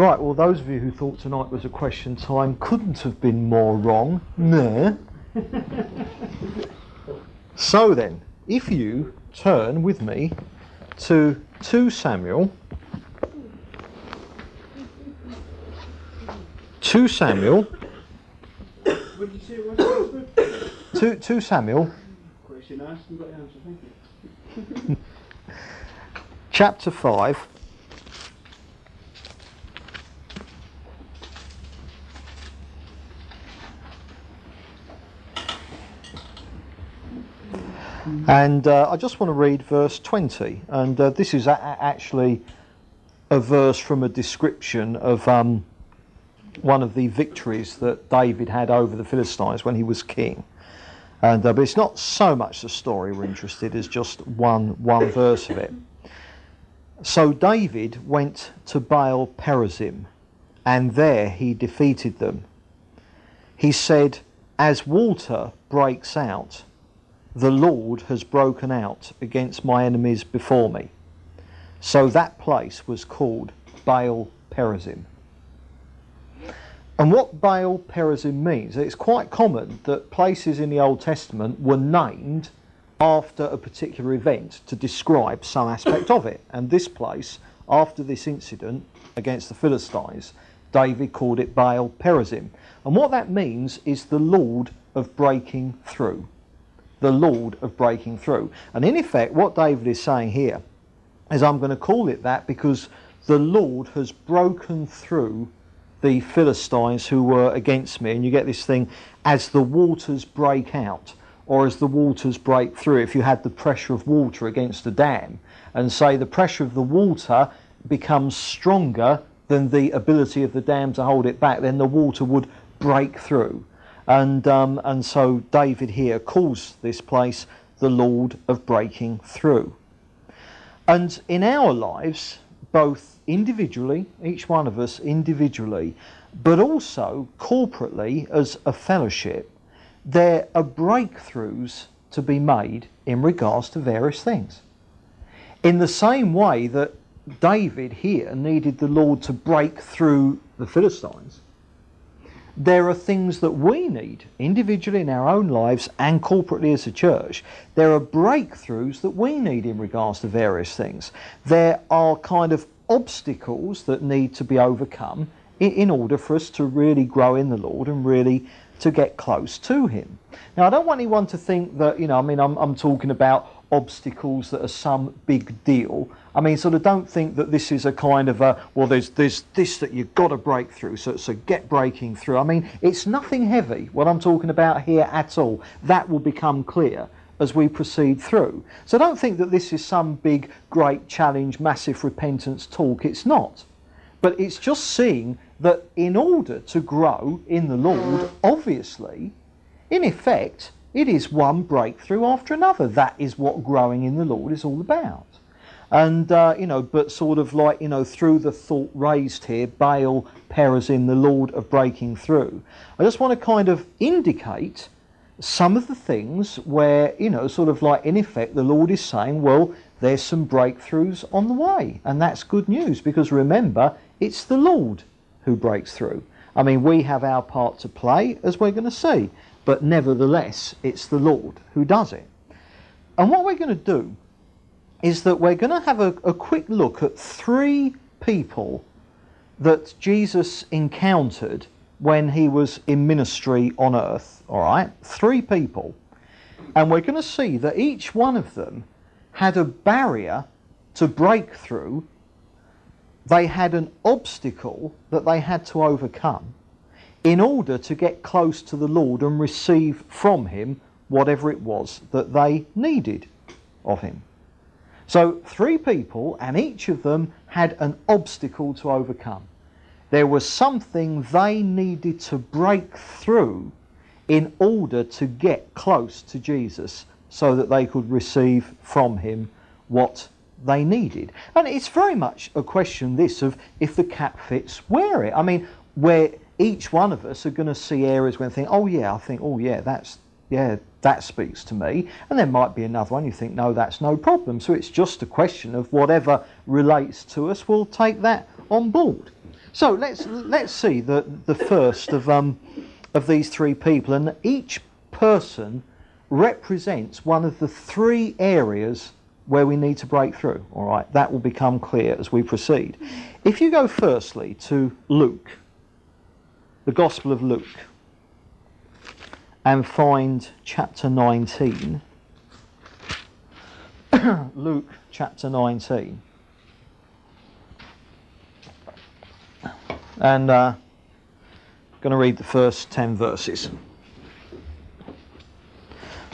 Right, well, those of you who thought tonight was a question time couldn't have been more wrong. No. so then, if you turn with me to 2 Samuel. 2 Samuel. 2, 2 Samuel. Chapter 5. And uh, I just want to read verse 20. And uh, this is a- actually a verse from a description of um, one of the victories that David had over the Philistines when he was king. And, uh, but it's not so much the story we're interested as just one, one verse of it. So David went to Baal Perazim, and there he defeated them. He said, As water breaks out, the Lord has broken out against my enemies before me. So that place was called Baal Perazim. And what Baal Perazim means, it's quite common that places in the Old Testament were named after a particular event to describe some aspect of it. And this place, after this incident against the Philistines, David called it Baal Perazim. And what that means is the Lord of breaking through the Lord of breaking through. And in effect, what David is saying here is I'm going to call it that because the Lord has broken through the Philistines who were against me. And you get this thing as the waters break out or as the waters break through. If you had the pressure of water against a dam and say the pressure of the water becomes stronger than the ability of the dam to hold it back, then the water would break through. And, um, and so David here calls this place the Lord of breaking through. And in our lives, both individually, each one of us individually, but also corporately as a fellowship, there are breakthroughs to be made in regards to various things. In the same way that David here needed the Lord to break through the Philistines, there are things that we need individually in our own lives and corporately as a church. There are breakthroughs that we need in regards to various things. There are kind of obstacles that need to be overcome in, in order for us to really grow in the Lord and really to get close to Him. Now, I don't want anyone to think that, you know, I mean, I'm, I'm talking about obstacles that are some big deal. I mean, sort of don't think that this is a kind of a, well, there's, there's this that you've got to break through, so, so get breaking through. I mean, it's nothing heavy, what I'm talking about here at all. That will become clear as we proceed through. So don't think that this is some big, great challenge, massive repentance talk. It's not. But it's just seeing that in order to grow in the Lord, obviously, in effect, it is one breakthrough after another. That is what growing in the Lord is all about. And, uh, you know, but sort of like, you know, through the thought raised here, Baal, Perazim, the Lord of breaking through. I just want to kind of indicate some of the things where, you know, sort of like in effect, the Lord is saying, well, there's some breakthroughs on the way. And that's good news because remember, it's the Lord who breaks through. I mean, we have our part to play, as we're going to see but nevertheless, it's the Lord who does it. And what we're going to do is that we're going to have a, a quick look at three people that Jesus encountered when he was in ministry on earth. All right? Three people. And we're going to see that each one of them had a barrier to break through, they had an obstacle that they had to overcome in order to get close to the Lord and receive from Him whatever it was that they needed of Him. So, three people, and each of them had an obstacle to overcome. There was something they needed to break through in order to get close to Jesus so that they could receive from Him what they needed. And it's very much a question, this, of if the cap fits, wear it. I mean, where each one of us are going to see areas we think, oh yeah, I think, oh yeah, that's yeah, that speaks to me. And there might be another one you think, no, that's no problem. So it's just a question of whatever relates to us, we'll take that on board. So let's let's see the the first of um of these three people, and each person represents one of the three areas where we need to break through. All right, that will become clear as we proceed. If you go firstly to Luke, the Gospel of Luke, and find chapter 19. Luke chapter 19. And uh, I'm going to read the first 10 verses.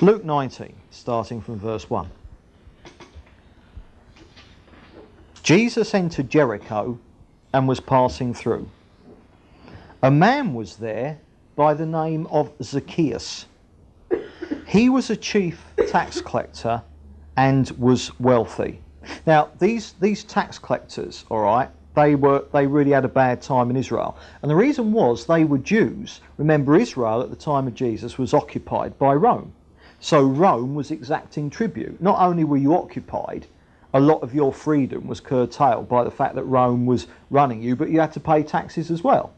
Luke 19, starting from verse 1. Jesus entered Jericho and was passing through. A man was there by the name of Zacchaeus. He was a chief tax collector and was wealthy. Now, these, these tax collectors, all right, they were they really had a bad time in Israel. And the reason was they were Jews. Remember Israel at the time of Jesus was occupied by Rome. So Rome was exacting tribute. Not only were you occupied, a lot of your freedom was curtailed by the fact that Rome was running you, but you had to pay taxes as well.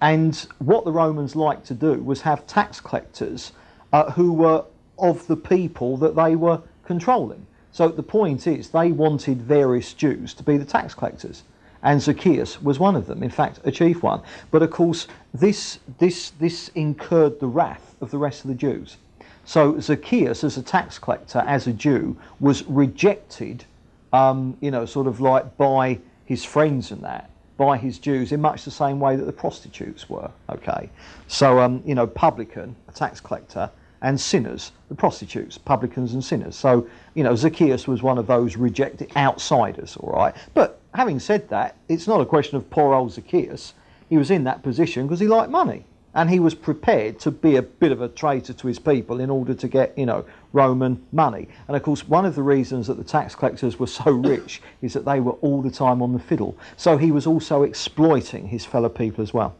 And what the Romans liked to do was have tax collectors uh, who were of the people that they were controlling. So the point is, they wanted various Jews to be the tax collectors. And Zacchaeus was one of them, in fact, a chief one. But of course, this, this, this incurred the wrath of the rest of the Jews. So Zacchaeus, as a tax collector, as a Jew, was rejected, um, you know, sort of like by his friends and that by his Jews in much the same way that the prostitutes were. Okay, so um, you know, publican, a tax collector, and sinners, the prostitutes, publicans and sinners. So you know, Zacchaeus was one of those rejected outsiders. All right, but having said that, it's not a question of poor old Zacchaeus. He was in that position because he liked money and he was prepared to be a bit of a traitor to his people in order to get, you know, Roman money. And of course, one of the reasons that the tax collectors were so rich is that they were all the time on the fiddle. So he was also exploiting his fellow people as well.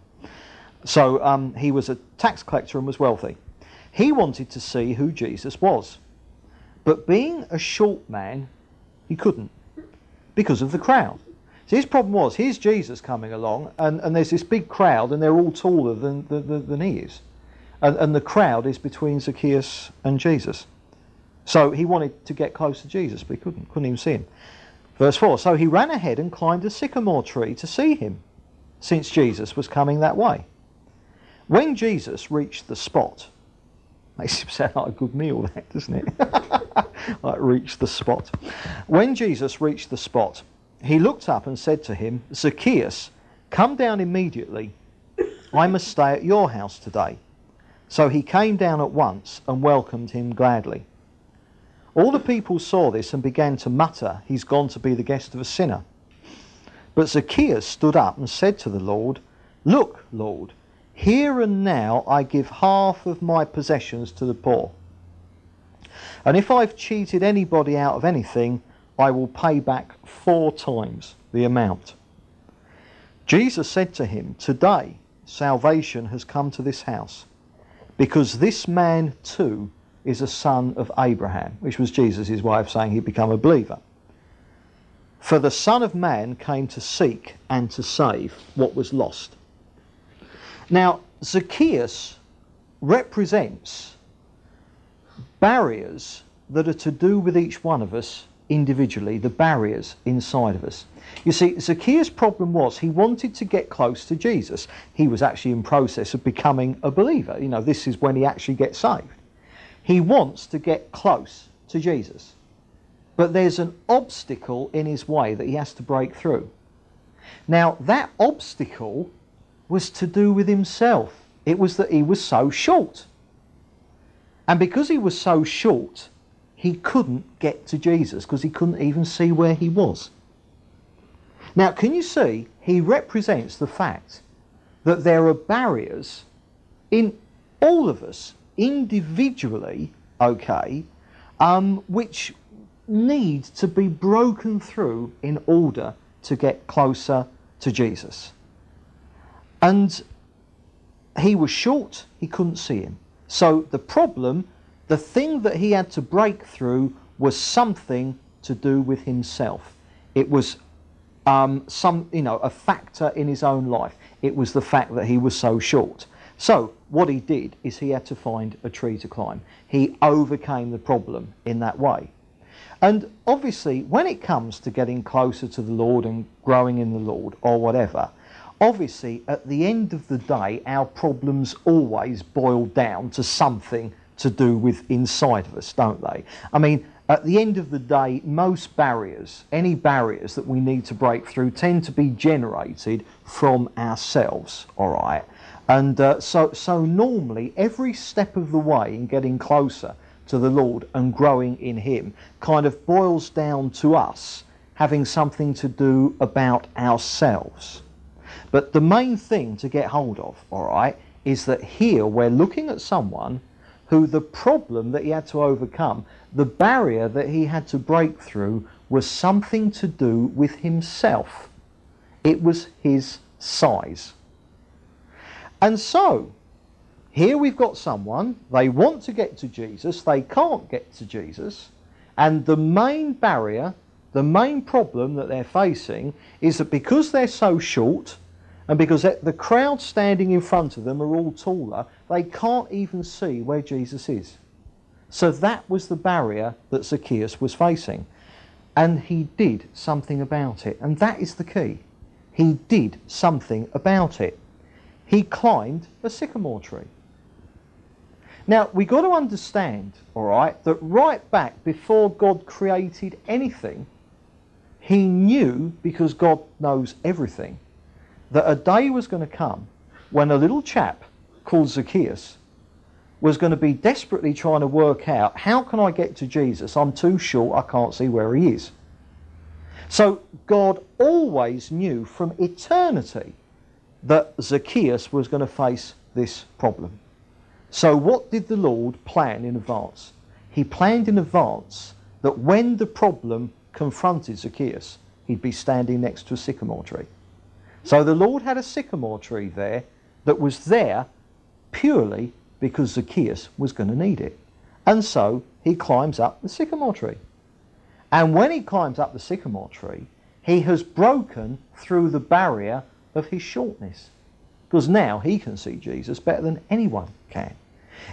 So um, he was a tax collector and was wealthy. He wanted to see who Jesus was. But being a short man, he couldn't because of the crowd. So his problem was, here's Jesus coming along, and, and there's this big crowd, and they're all taller than, than, than he is. And, and the crowd is between Zacchaeus and Jesus. So he wanted to get close to Jesus, but he couldn't, couldn't even see him. Verse 4 So he ran ahead and climbed a sycamore tree to see him, since Jesus was coming that way. When Jesus reached the spot, makes it sound like a good meal, that, doesn't it? like, reached the spot. When Jesus reached the spot, he looked up and said to him, Zacchaeus, come down immediately. I must stay at your house today. So he came down at once and welcomed him gladly. All the people saw this and began to mutter, He's gone to be the guest of a sinner. But Zacchaeus stood up and said to the Lord, Look, Lord, here and now I give half of my possessions to the poor. And if I've cheated anybody out of anything, I will pay back four times the amount. Jesus said to him, Today salvation has come to this house, because this man too is a son of Abraham, which was Jesus' way of saying he'd become a believer. For the Son of Man came to seek and to save what was lost. Now, Zacchaeus represents barriers that are to do with each one of us individually the barriers inside of us. You see, Zacchaeus' problem was he wanted to get close to Jesus. He was actually in process of becoming a believer. You know, this is when he actually gets saved. He wants to get close to Jesus. But there's an obstacle in his way that he has to break through. Now, that obstacle was to do with himself. It was that he was so short. And because he was so short, he couldn't get to Jesus because he couldn't even see where he was. Now, can you see? He represents the fact that there are barriers in all of us individually, okay, um, which need to be broken through in order to get closer to Jesus. And he was short, he couldn't see him. So the problem the thing that he had to break through was something to do with himself. It was um, some, you know, a factor in his own life. It was the fact that he was so short. So what he did is he had to find a tree to climb. He overcame the problem in that way. And obviously, when it comes to getting closer to the Lord and growing in the Lord or whatever, obviously, at the end of the day, our problems always boil down to something to do with inside of us, don't they? I mean, at the end of the day, most barriers, any barriers that we need to break through, tend to be generated from ourselves, all right? And uh, so, so normally, every step of the way in getting closer to the Lord and growing in Him kind of boils down to us having something to do about ourselves. But the main thing to get hold of, all right, is that here we're looking at someone who the problem that he had to overcome, the barrier that he had to break through, was something to do with himself. It was his size. And so, here we've got someone, they want to get to Jesus, they can't get to Jesus, and the main barrier, the main problem that they're facing is that because they're so short, and because the crowd standing in front of them are all taller, they can't even see where Jesus is. So that was the barrier that Zacchaeus was facing. And he did something about it. And that is the key. He did something about it. He climbed a sycamore tree. Now, we've got to understand, all right, that right back before God created anything, he knew, because God knows everything, that a day was going to come when a little chap called Zacchaeus was going to be desperately trying to work out how can I get to Jesus? I'm too short, I can't see where he is. So God always knew from eternity that Zacchaeus was going to face this problem. So what did the Lord plan in advance? He planned in advance that when the problem confronted Zacchaeus, he'd be standing next to a sycamore tree. So the Lord had a sycamore tree there that was there purely because Zacchaeus was going to need it. And so he climbs up the sycamore tree. And when he climbs up the sycamore tree, he has broken through the barrier of his shortness. Because now he can see Jesus better than anyone can.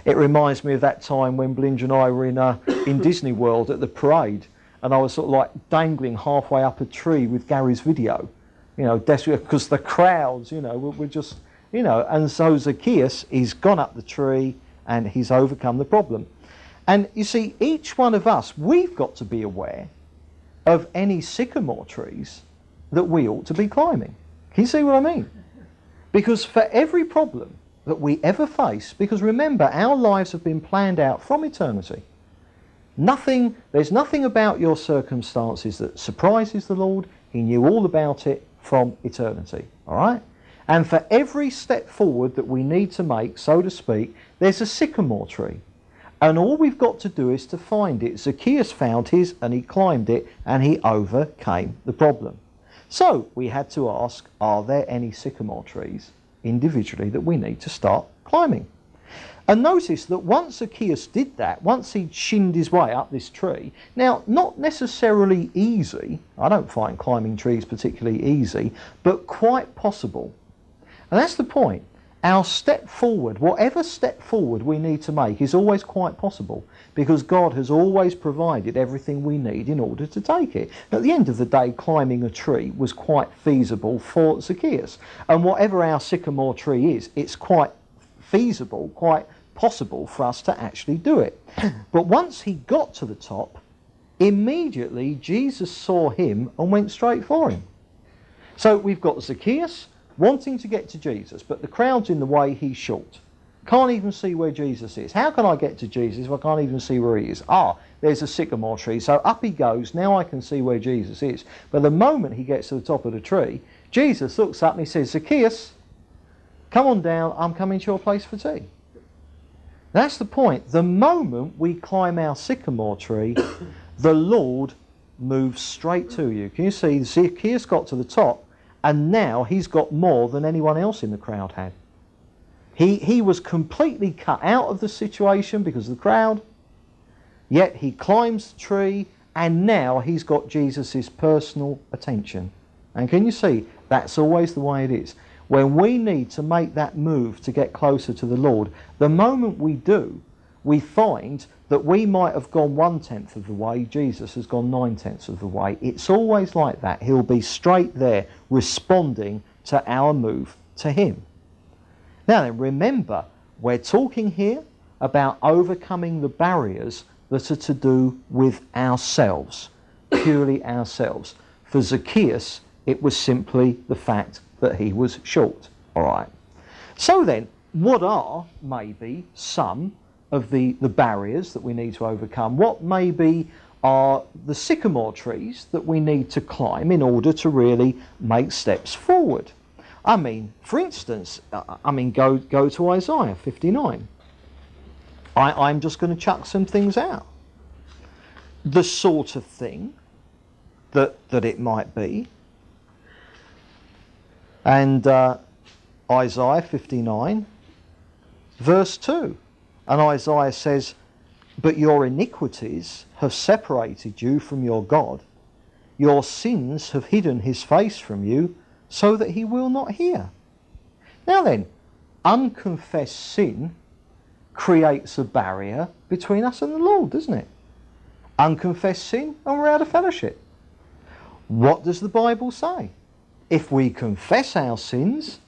It reminds me of that time when Blinger and I were in, uh, in Disney World at the parade, and I was sort of like dangling halfway up a tree with Gary's video you know, desperate because the crowds, you know, were, were just, you know, and so Zacchaeus, he's gone up the tree and he's overcome the problem. And you see, each one of us, we've got to be aware of any sycamore trees that we ought to be climbing. Can you see what I mean? Because for every problem that we ever face, because remember, our lives have been planned out from eternity. Nothing, there's nothing about your circumstances that surprises the Lord. He knew all about it from eternity. All right? And for every step forward that we need to make, so to speak, there's a sycamore tree. And all we've got to do is to find it. Zacchaeus found his and he climbed it and he overcame the problem. So we had to ask, are there any sycamore trees individually that we need to start climbing? And notice that once Zacchaeus did that, once he shinned his way up this tree, now, not necessarily easy, I don't find climbing trees particularly easy, but quite possible. And that's the point. Our step forward, whatever step forward we need to make, is always quite possible because God has always provided everything we need in order to take it. At the end of the day, climbing a tree was quite feasible for Zacchaeus. And whatever our sycamore tree is, it's quite feasible, quite possible for us to actually do it. But once he got to the top, immediately Jesus saw him and went straight for him. So we've got Zacchaeus wanting to get to Jesus, but the crowd's in the way, he's short. Can't even see where Jesus is. How can I get to Jesus if I can't even see where he is? Ah, there's a sycamore tree. So up he goes. Now I can see where Jesus is. But the moment he gets to the top of the tree, Jesus looks up and he says, Zacchaeus, come on down. I'm coming to your place for tea. That's the point. The moment we climb our sycamore tree, the Lord moves straight to you. Can you see? Zacchaeus got to the top, and now he's got more than anyone else in the crowd had. He, he was completely cut out of the situation because of the crowd, yet he climbs the tree, and now he's got Jesus' personal attention. And can you see, that's always the way it is. When we need to make that move to get closer to the Lord, the moment we do, we find that we might have gone one tenth of the way, Jesus has gone nine tenths of the way. It's always like that. He'll be straight there responding to our move to Him. Now then, remember, we're talking here about overcoming the barriers that are to do with ourselves, purely ourselves. For Zacchaeus, it was simply the fact that he was short. All right. So then, what are maybe some of the, the barriers that we need to overcome? What maybe are the sycamore trees that we need to climb in order to really make steps forward? I mean, for instance, uh, I mean, go, go to Isaiah 59. I, I'm just going to chuck some things out. The sort of thing that, that it might be. And uh, Isaiah 59, verse 2. And Isaiah says, But your iniquities have separated you from your God. Your sins have hidden his face from you so that he will not hear. Now then, unconfessed sin creates a barrier between us and the Lord, doesn't it? Unconfessed sin, and we're out of fellowship. What does the Bible say? If we confess our sins,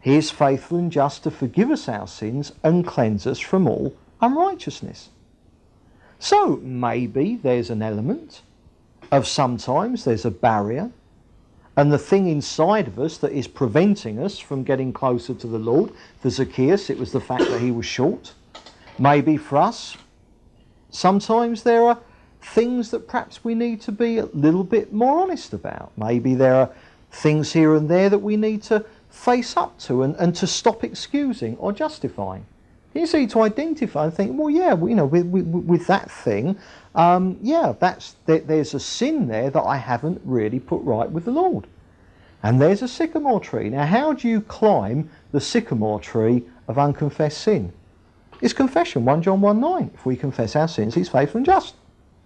he is faithful and just to forgive us our sins and cleanse us from all unrighteousness. So maybe there's an element of sometimes there's a barrier and the thing inside of us that is preventing us from getting closer to the Lord, for Zacchaeus, it was the fact that he was short. Maybe for us, sometimes there are things that perhaps we need to be a little bit more honest about. Maybe there are things here and there that we need to face up to and, and to stop excusing or justifying. You see, to identify and think, well, yeah, you know, with, with, with that thing, um, yeah, that's there, there's a sin there that I haven't really put right with the Lord. And there's a sycamore tree. Now, how do you climb the sycamore tree of unconfessed sin? It's confession, 1 John 1 9. If we confess our sins, he's faithful and just.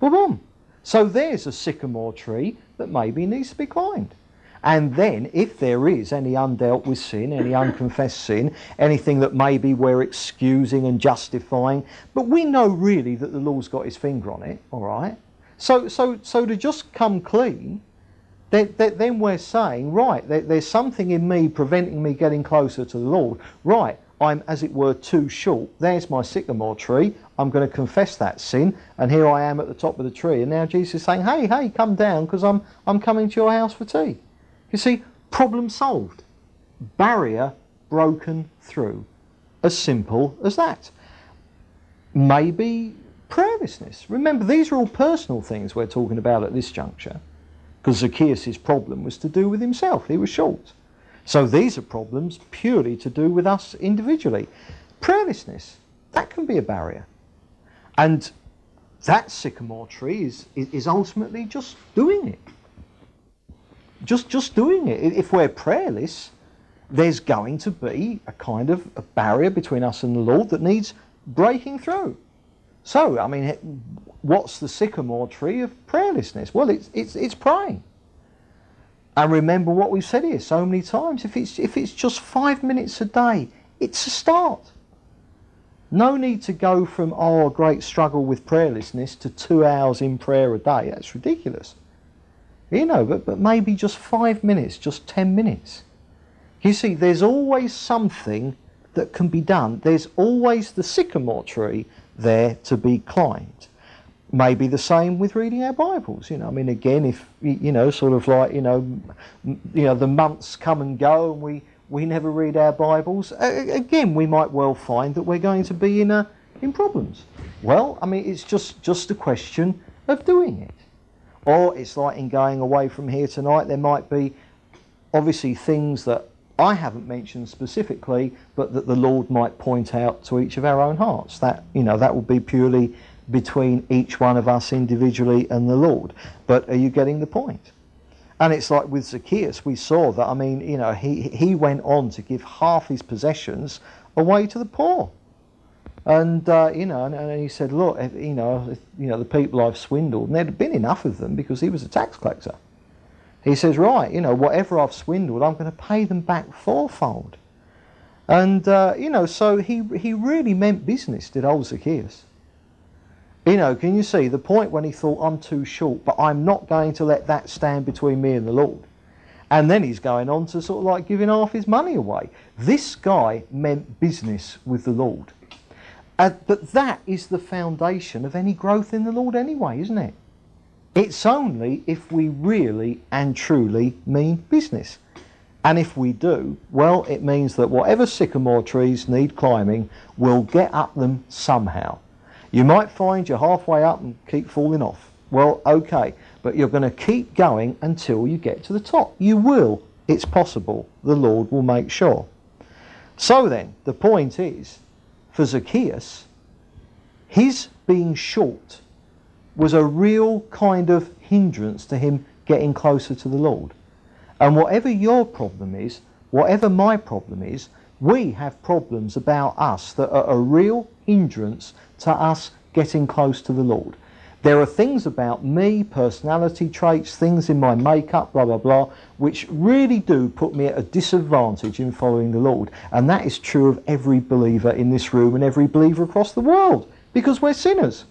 Boom, boom. So there's a sycamore tree that maybe needs to be climbed. And then, if there is any undealt with sin, any unconfessed sin, anything that maybe we're excusing and justifying, but we know really that the Lord's got his finger on it, all right? So, so, so to just come clean, then, then we're saying, right, there's something in me preventing me getting closer to the Lord. Right, I'm, as it were, too short. There's my sycamore tree. I'm going to confess that sin, and here I am at the top of the tree. And now Jesus is saying, hey, hey, come down because I'm, I'm coming to your house for tea. You see, problem solved. Barrier broken through. As simple as that. Maybe prayerlessness. Remember, these are all personal things we're talking about at this juncture. Because Zacchaeus' problem was to do with himself. He was short. So these are problems purely to do with us individually. Prayerlessness, that can be a barrier. And that sycamore tree is, is ultimately just doing it just just doing it. If we're prayerless, there's going to be a kind of a barrier between us and the Lord that needs breaking through. So, I mean, what's the sycamore tree of prayerlessness? Well, it's it's it's praying. And remember what we've said here so many times. If it's if it's just five minutes a day, it's a start. No need to go from oh great struggle with prayerlessness to two hours in prayer a day. That's ridiculous. You know, but, but maybe just five minutes, just ten minutes. You see, there's always something that can be done. There's always the sycamore tree there to be climbed. Maybe the same with reading our Bibles. You know, I mean, again, if you know, sort of like you know, you know, the months come and go, and we we never read our Bibles. Again, we might well find that we're going to be in a in problems. Well, I mean, it's just just a question of doing it. Or it's like in going away from here tonight, there might be obviously things that I haven't mentioned specifically, but that the Lord might point out to each of our own hearts. That you know that will be purely between each one of us individually and the Lord. But are you getting the point? And it's like with Zacchaeus, we saw that. I mean, you know, he he went on to give half his possessions away to the poor. And uh, you know, and, and, he said, look, if, you know, if, you know, the people I've swindled, and there'd been enough of them because he was a tax collector. He says, right, you know, whatever I've swindled, I'm going to pay them back fourfold. And, uh, you know, so he, he really meant business, did old Zacchaeus. You know, can you see the point when he thought, I'm too short, but I'm not going to let that stand between me and the Lord? And then he's going on to sort of like giving half his money away. This guy meant business with the Lord. Uh, but that is the foundation of any growth in the Lord anyway, isn't it? It's only if we really and truly mean business. And if we do, well, it means that whatever sycamore trees need climbing, we'll get up them somehow. You might find you're halfway up and keep falling off. Well, okay, but you're going to keep going until you get to the top. You will. It's possible. The Lord will make sure. So then, the point is, for Zacchaeus, his being short was a real kind of hindrance to him getting closer to the Lord. And whatever your problem is, whatever my problem is, we have problems about us that are a real hindrance to us getting close to the Lord. There are things about me, personality traits, things in my makeup, blah, blah, blah, which really do put me at a disadvantage in following the Lord. And that is true of every believer in this room and every believer across the world because we're sinners.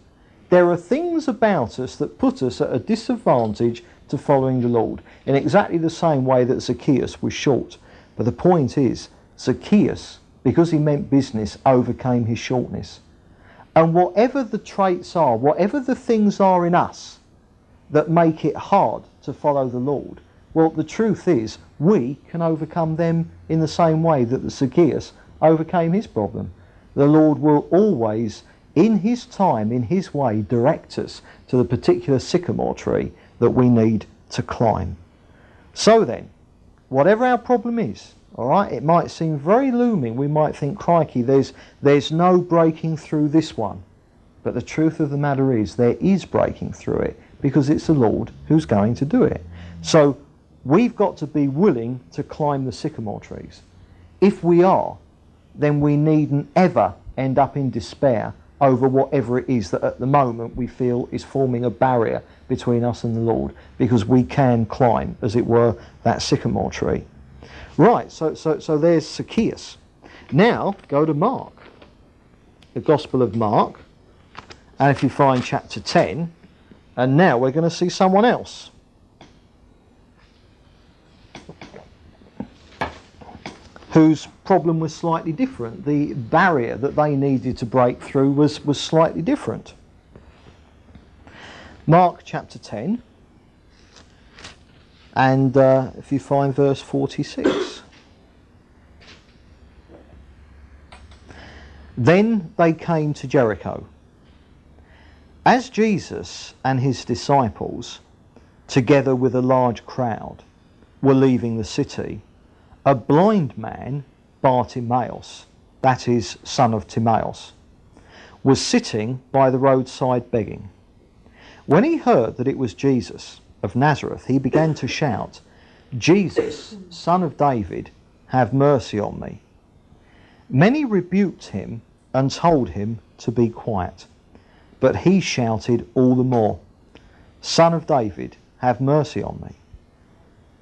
There are things about us that put us at a disadvantage to following the Lord in exactly the same way that Zacchaeus was short. But the point is, Zacchaeus, because he meant business, overcame his shortness. And whatever the traits are, whatever the things are in us that make it hard to follow the Lord, well, the truth is we can overcome them in the same way that the Zacchaeus overcame his problem. The Lord will always, in his time, in his way, direct us to the particular sycamore tree that we need to climb. So then, whatever our problem is, all right, it might seem very looming. We might think, crikey, there's, there's no breaking through this one. But the truth of the matter is, there is breaking through it because it's the Lord who's going to do it. So we've got to be willing to climb the sycamore trees. If we are, then we needn't ever end up in despair over whatever it is that at the moment we feel is forming a barrier between us and the Lord because we can climb, as it were, that sycamore tree. Right, so, so, so there's Zacchaeus. Now, go to Mark, the Gospel of Mark, and if you find chapter 10, and now we're going to see someone else. whose problem was slightly different. The barrier that they needed to break through was, was slightly different. Mark chapter 10, and uh, if you find verse 46. Then they came to Jericho. As Jesus and his disciples, together with a large crowd, were leaving the city, a blind man, Bartimaeus, that is, son of Timaeus, was sitting by the roadside begging. When he heard that it was Jesus, of Nazareth, he began to shout, Jesus, son of David, have mercy on me. Many rebuked him and told him to be quiet. But he shouted all the more, Son of David, have mercy on me.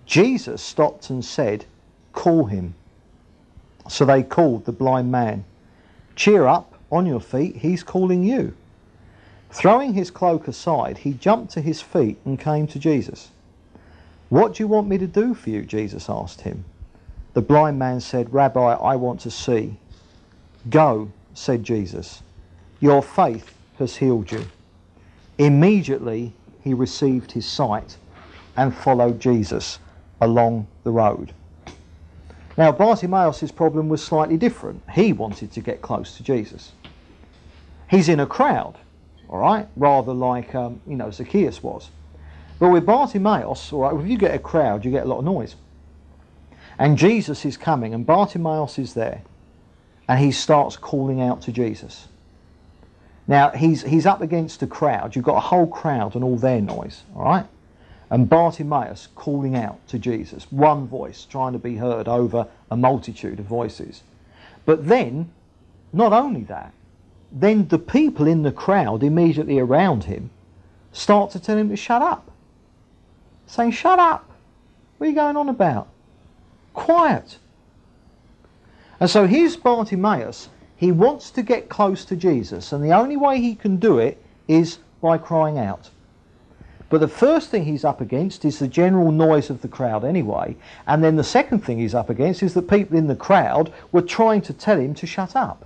Jesus stopped and said, Call him. So they called the blind man. Cheer up, on your feet, he's calling you. Throwing his cloak aside, he jumped to his feet and came to Jesus. What do you want me to do for you? Jesus asked him. The blind man said, Rabbi, I want to see. Go, said Jesus. Your faith has healed you. Immediately he received his sight and followed Jesus along the road. Now, Bartimaeus' problem was slightly different. He wanted to get close to Jesus. He's in a crowd all right, rather like um, you know Zacchaeus was. But with Bartimaeus, all right, if you get a crowd, you get a lot of noise. And Jesus is coming, and Bartimaeus is there, and he starts calling out to Jesus. Now he's he's up against a crowd. You've got a whole crowd and all their noise, all right. And Bartimaeus calling out to Jesus, one voice trying to be heard over a multitude of voices. But then, not only that, then the people in the crowd immediately around him start to tell him to shut up. Saying, shut up. What are you going on about? Quiet. And so here's Bartimaeus. He wants to get close to Jesus, and the only way he can do it is by crying out. But the first thing he's up against is the general noise of the crowd anyway. And then the second thing he's up against is that people in the crowd were trying to tell him to shut up.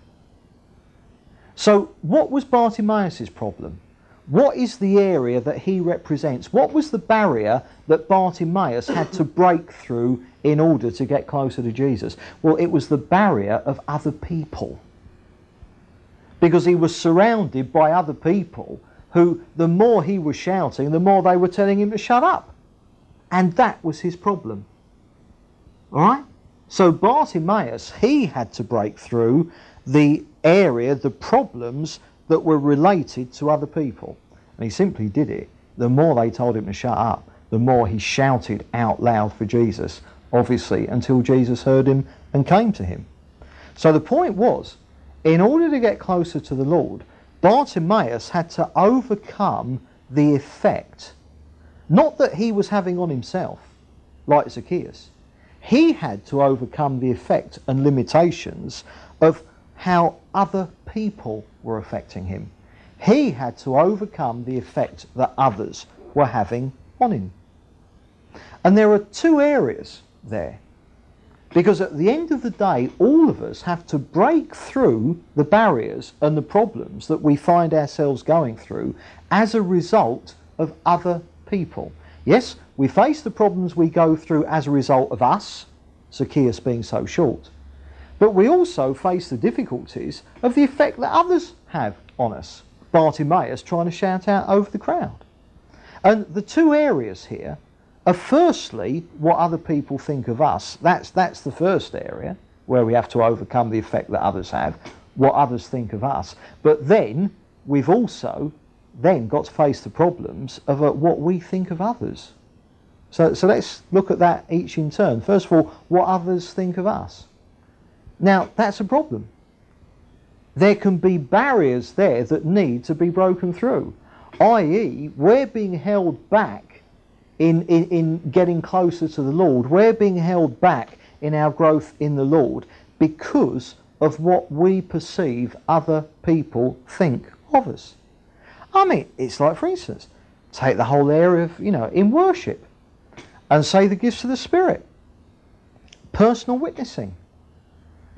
So what was Bartimaeus' problem? What is the area that he represents? What was the barrier that Bartimaeus had to break through in order to get closer to Jesus? Well, it was the barrier of other people. Because he was surrounded by other people who, the more he was shouting, the more they were telling him to shut up. And that was his problem. All right? So Bartimaeus, he had to break through the area, the problems that were related to other people. And he simply did it. The more they told him to shut up, the more he shouted out loud for Jesus, obviously, until Jesus heard him and came to him. So the point was, in order to get closer to the Lord, Bartimaeus had to overcome the effect, not that he was having on himself, like Zacchaeus. He had to overcome the effect and limitations of how other people were affecting him. He had to overcome the effect that others were having on him. And there are two areas there. Because at the end of the day, all of us have to break through the barriers and the problems that we find ourselves going through as a result of other people. Yes, we face the problems we go through as a result of us, Zacchaeus being so short, but we also face the difficulties of the effect that others have on us. Bartimaeus trying to shout out over the crowd. And the two areas here are firstly what other people think of us. That's, that's the first area where we have to overcome the effect that others have, what others think of us. But then we've also then got to face the problems of uh, what we think of others. So, so let's look at that each in turn. First of all, what others think of us. Now, that's a problem. There can be barriers there that need to be broken through, i.e., we're being held back in, in, in getting closer to the Lord. We're being held back in our growth in the Lord because of what we perceive other people think of us. I mean, it's like, for instance, take the whole area of, you know, in worship and say the gifts of the Spirit, personal witnessing.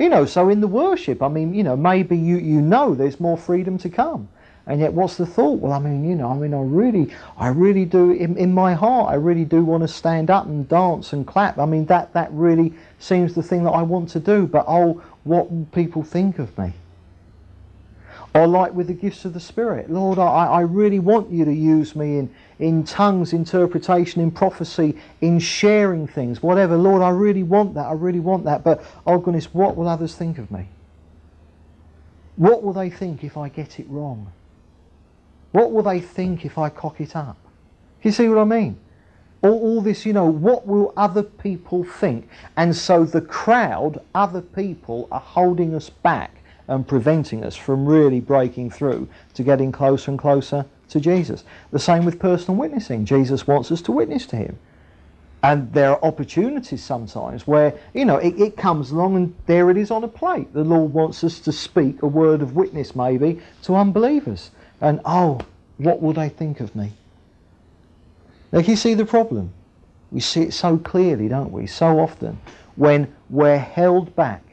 You know, so in the worship, I mean, you know, maybe you, you know there's more freedom to come. And yet, what's the thought? Well, I mean, you know, I mean, I really, I really do, in, in my heart, I really do want to stand up and dance and clap. I mean, that, that really seems the thing that I want to do. But, oh, what will people think of me? Or like with the gifts of the Spirit, Lord, I, I really want you to use me in, in tongues, interpretation, in prophecy, in sharing things, whatever. Lord, I really want that. I really want that. But, oh goodness, what will others think of me? What will they think if I get it wrong? What will they think if I cock it up? You see what I mean? All, all, this, you know, what will other people think? And so the crowd, other people, are holding us back and preventing us from really breaking through to getting closer and closer to Jesus. The same with personal witnessing. Jesus wants us to witness to him. And there are opportunities sometimes where, you know, it, it, comes along and there it is on a plate. The Lord wants us to speak a word of witness maybe to unbelievers. And, oh, what will they think of me? Now, you see the problem? We see it so clearly, don't we? So often when we're held back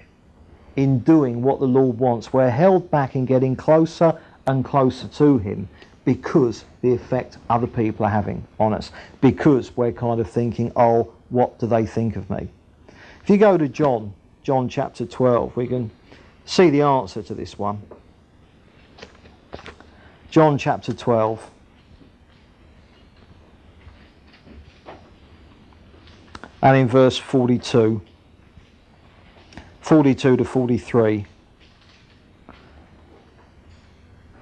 in doing what the Lord wants. We're held back in getting closer and closer to Him because the effect other people are having on us. Because we're kind of thinking, oh, what do they think of me? If you go to John, John chapter 12, we can see the answer to this one. John chapter 12. And in verse 42. 42 to 43.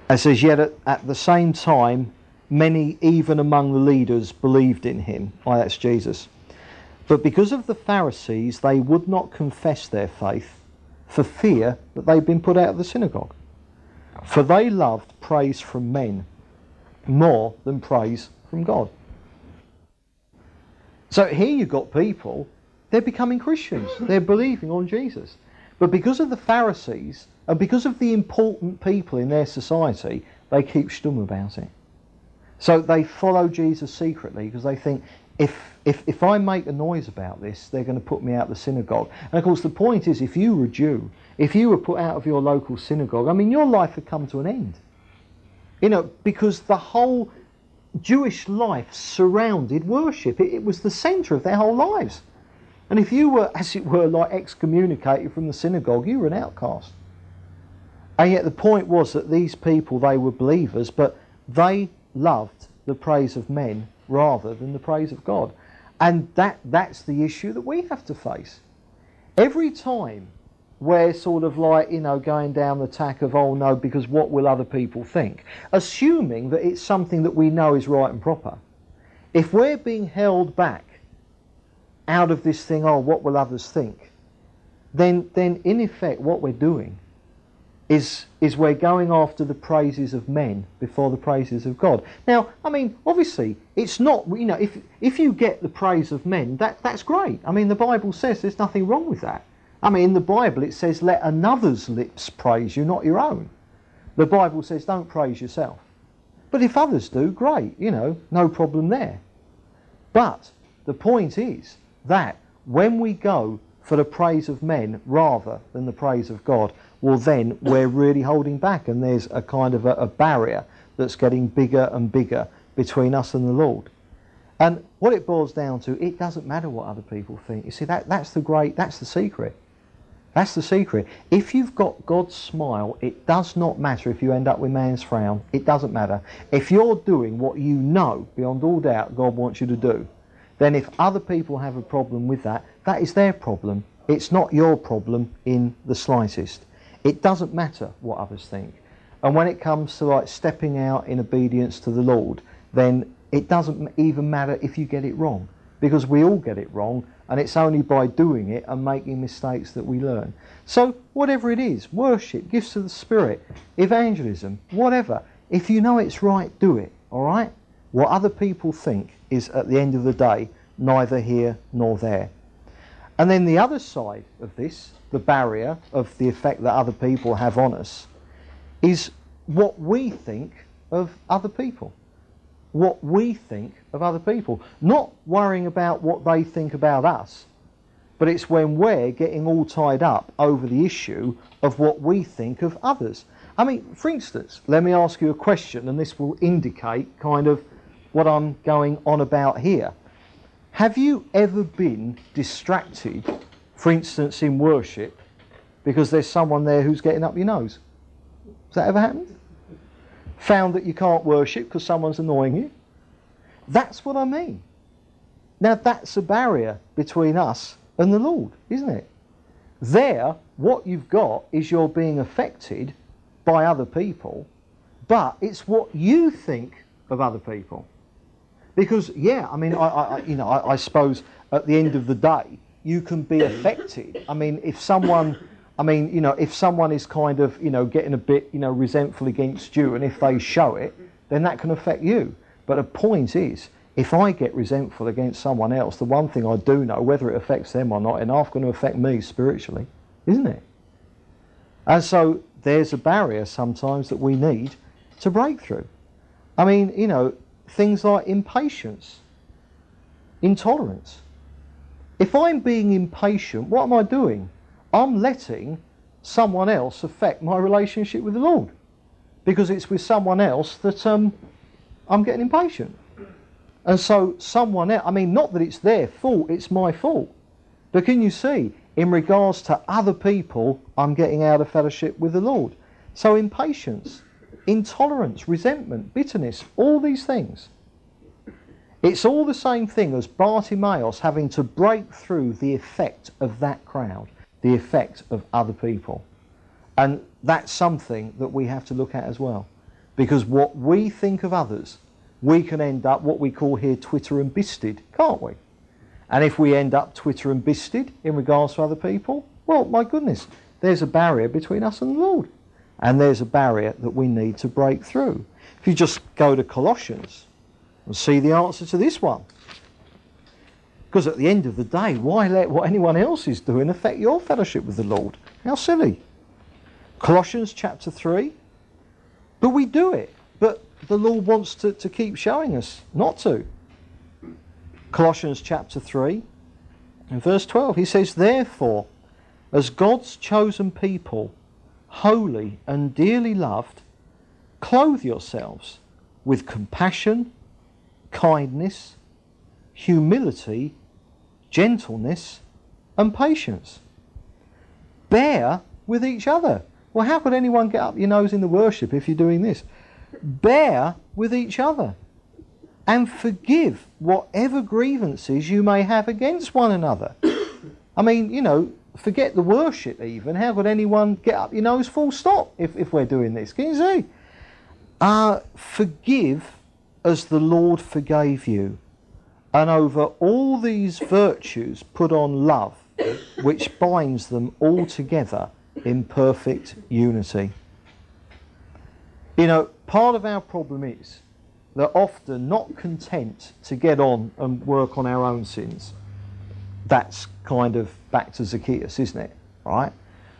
It says, Yet at, at, the same time, many, even among the leaders, believed in him. Why, that's Jesus. But because of the Pharisees, they would not confess their faith for fear that they'd been put out of the synagogue. For they loved praise from men more than praise from God. So here you've got people, they're becoming Christians. They're believing on Jesus. But because of the Pharisees and because of the important people in their society, they keep stum about it. So they follow Jesus secretly because they think if, if, if I make a noise about this, they're going to put me out of the synagogue. And of course, the point is, if you were a Jew, if you were put out of your local synagogue, I mean, your life had come to an end. You know, because the whole Jewish life surrounded worship. It, it was the centre of their whole lives. And if you were, as it were, like excommunicated from the synagogue, you were an outcast. And yet the point was that these people, they were believers, but they loved the praise of men rather than the praise of God. And that, that's the issue that we have to face. Every time we're sort of like, you know, going down the tack of, oh no, because what will other people think? Assuming that it's something that we know is right and proper. If we're being held back out of this thing, oh, what will others think? Then, then in effect, what we're doing is, is we're going after the praises of men before the praises of God. Now, I mean, obviously, it's not, you know, if, if you get the praise of men, that, that's great. I mean, the Bible says there's nothing wrong with that. I mean, in the Bible it says, let another's lips praise you, not your own. The Bible says, don't praise yourself. But if others do, great, you know, no problem there. But the point is that when we go for the praise of men rather than the praise of God, well, then we're really holding back, and there's a kind of a, a barrier that's getting bigger and bigger between us and the Lord. And what it boils down to, it doesn't matter what other people think. You see, that, that's the great, that's the secret. That's the secret. If you've got God's smile, it does not matter if you end up with man's frown. It doesn't matter. If you're doing what you know, beyond all doubt, God wants you to do, then if other people have a problem with that, that is their problem. It's not your problem in the slightest. It doesn't matter what others think. And when it comes to like stepping out in obedience to the Lord, then it doesn't even matter if you get it wrong. Because we all get it wrong, and it's only by doing it and making mistakes that we learn. So, whatever it is worship, gifts of the Spirit, evangelism, whatever if you know it's right, do it, alright? What other people think is, at the end of the day, neither here nor there. And then the other side of this, the barrier of the effect that other people have on us, is what we think of other people. What we think of other people. Not worrying about what they think about us, but it's when we're getting all tied up over the issue of what we think of others. I mean, for instance, let me ask you a question, and this will indicate kind of what I'm going on about here. Have you ever been distracted, for instance, in worship, because there's someone there who's getting up your nose? Has that ever happened? Found that you can't worship because someone's annoying you? That's what I mean. Now, that's a barrier between us and the Lord, isn't it? There, what you've got is you're being affected by other people, but it's what you think of other people. Because, yeah, I mean, I, I you know, I, I, suppose at the end of the day, you can be affected. I mean, if someone, I mean, you know, if someone is kind of, you know, getting a bit, you know, resentful against you, and if they show it, then that can affect you. But the point is, if I get resentful against someone else, the one thing I do know, whether it affects them or not, enough going to affect me spiritually, isn't it? And so there's a barrier sometimes that we need to break through. I mean, you know, things like impatience, intolerance. If I'm being impatient, what am I doing? I'm letting someone else affect my relationship with the Lord. Because it's with someone else that um, I'm getting impatient. And so someone else, I mean, not that it's their fault, it's my fault. But can you see, in regards to other people, I'm getting out of fellowship with the Lord. So impatience, intolerance, resentment, bitterness, all these things. It's all the same thing as Bartimaeus having to break through the effect of that crowd, the effect of other people. And that's something that we have to look at as well. Because what we think of others, we can end up what we call here Twitter and bisted, can't we? And if we end up Twitter and bisted in regards to other people, well, my goodness, there's a barrier between us and the Lord. And there's a barrier that we need to break through. If you just go to Colossians and see the answer to this one. Because at the end of the day, why let what anyone else is doing affect your fellowship with the Lord? How silly. Colossians chapter 3. But we do it. But the Lord wants to, to keep showing us not to. Colossians chapter 3 and verse 12. He says, Therefore, as God's chosen people, holy and dearly loved, clothe yourselves with compassion, kindness, humility, gentleness, and patience. Bear with each other. Well, how could anyone get up your nose in the worship if you're doing this? Bear with each other and forgive whatever grievances you may have against one another. I mean, you know, forget the worship even. How could anyone get up your nose full stop if, if we're doing this? Can you see? Uh, forgive as the Lord forgave you. And over all these virtues put on love, which binds them all together in perfect unity. You know, part of our problem is that often not content to get on and work on our own sins. That's kind of back to Zacchaeus, isn't it? Right?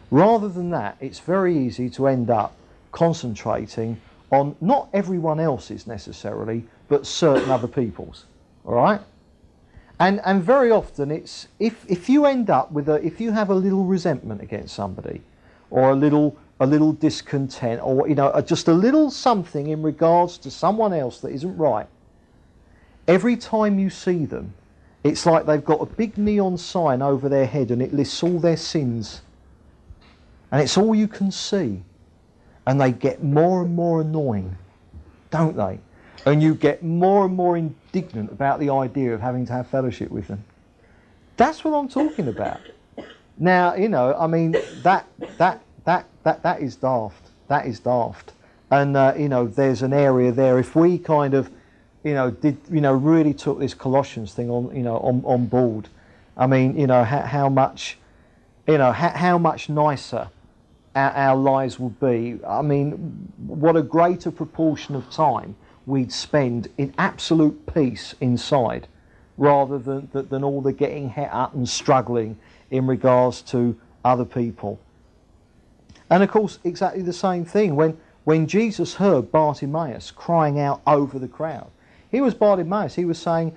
Rather than that, it's very easy to end up concentrating on not everyone else's necessarily, but certain other people's. All right? And, and very often it's if, if you end up with a if you have a little resentment against somebody or a little a little discontent or you know just a little something in regards to someone else that isn't right every time you see them it's like they've got a big neon sign over their head and it lists all their sins and it's all you can see and they get more and more annoying don't they and you get more and more indignant about the idea of having to have fellowship with them that's what i'm talking about now you know i mean that that that that that is daft. That is daft. And uh, you know, there's an area there. If we kind of, you know, did you know really took this Colossians thing on you know on on board, I mean, you know how, how much, you know how, how much nicer our, our lives would be. I mean, what a greater proportion of time we'd spend in absolute peace inside, rather than than all the getting het up and struggling in regards to other people. And of course, exactly the same thing when, when Jesus heard Bartimaeus crying out over the crowd. He was Bartimaeus, he was saying,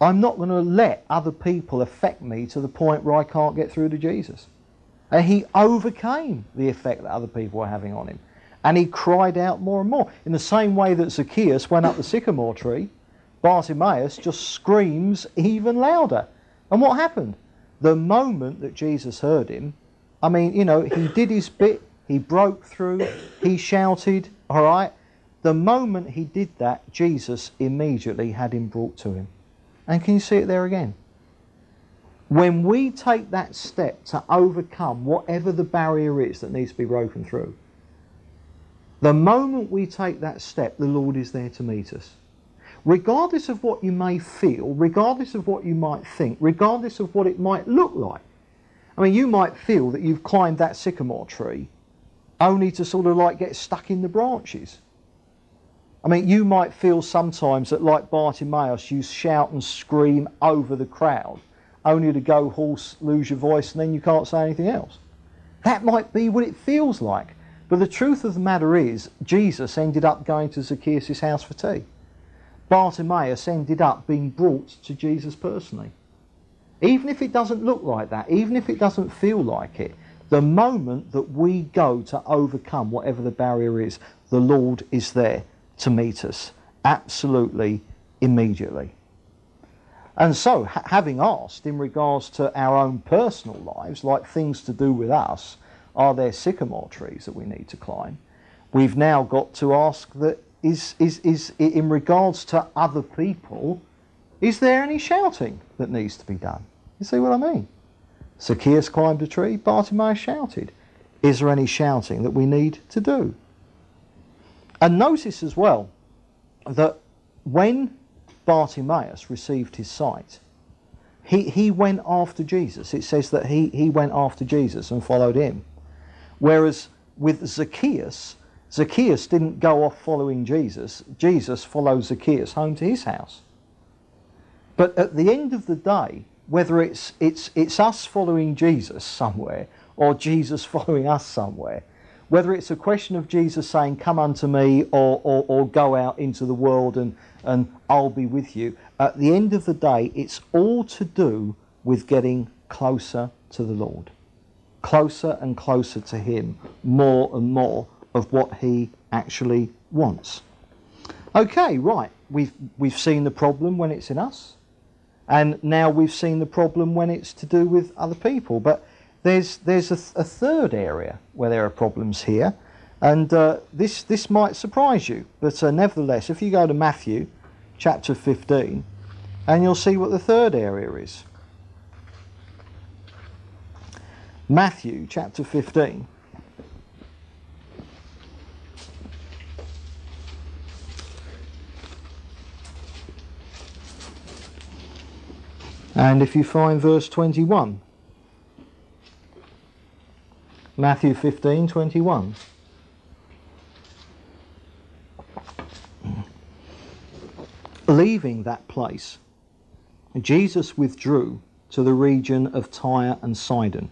I'm not going to let other people affect me to the point where I can't get through to Jesus. And he overcame the effect that other people were having on him. And he cried out more and more. In the same way that Zacchaeus went up the sycamore tree, Bartimaeus just screams even louder. And what happened? The moment that Jesus heard him, I mean, you know, he did his bit, he broke through, he shouted, all right? The moment he did that, Jesus immediately had him brought to him. And can you see it there again? When we take that step to overcome whatever the barrier is that needs to be broken through, the moment we take that step, the Lord is there to meet us. Regardless of what you may feel, regardless of what you might think, regardless of what it might look like, I mean, you might feel that you've climbed that sycamore tree only to sort of like get stuck in the branches. I mean, you might feel sometimes that, like Bartimaeus, you shout and scream over the crowd only to go hoarse, lose your voice, and then you can't say anything else. That might be what it feels like. But the truth of the matter is, Jesus ended up going to Zacchaeus' house for tea. Bartimaeus ended up being brought to Jesus personally. Even if it doesn't look like that, even if it doesn't feel like it, the moment that we go to overcome whatever the barrier is, the Lord is there to meet us absolutely immediately. And so, ha- having asked in regards to our own personal lives, like things to do with us, are there sycamore trees that we need to climb? We've now got to ask that is, is, is in regards to other people, is there any shouting that needs to be done? You see what I mean? Zacchaeus climbed a tree, Bartimaeus shouted. Is there any shouting that we need to do? And notice as well that when Bartimaeus received his sight, he, he went after Jesus. It says that he, he went after Jesus and followed him. Whereas with Zacchaeus, Zacchaeus didn't go off following Jesus. Jesus followed Zacchaeus home to his house. But at the end of the day, whether it's, it's, it's us following Jesus somewhere or Jesus following us somewhere, whether it's a question of Jesus saying, Come unto me, or, or, or go out into the world and, and I'll be with you, at the end of the day, it's all to do with getting closer to the Lord. Closer and closer to Him, more and more of what He actually wants. Okay, right. We've, we've seen the problem when it's in us, and now we've seen the problem when it's to do with other people. But there's, there's a, th- a third area where there are problems here, and uh, this, this might surprise you. But uh, nevertheless, if you go to Matthew chapter 15, and you'll see what the third area is. Matthew chapter 15. And if you find verse 21, Matthew 15 21. Leaving that place, Jesus withdrew to the region of Tyre and Sidon.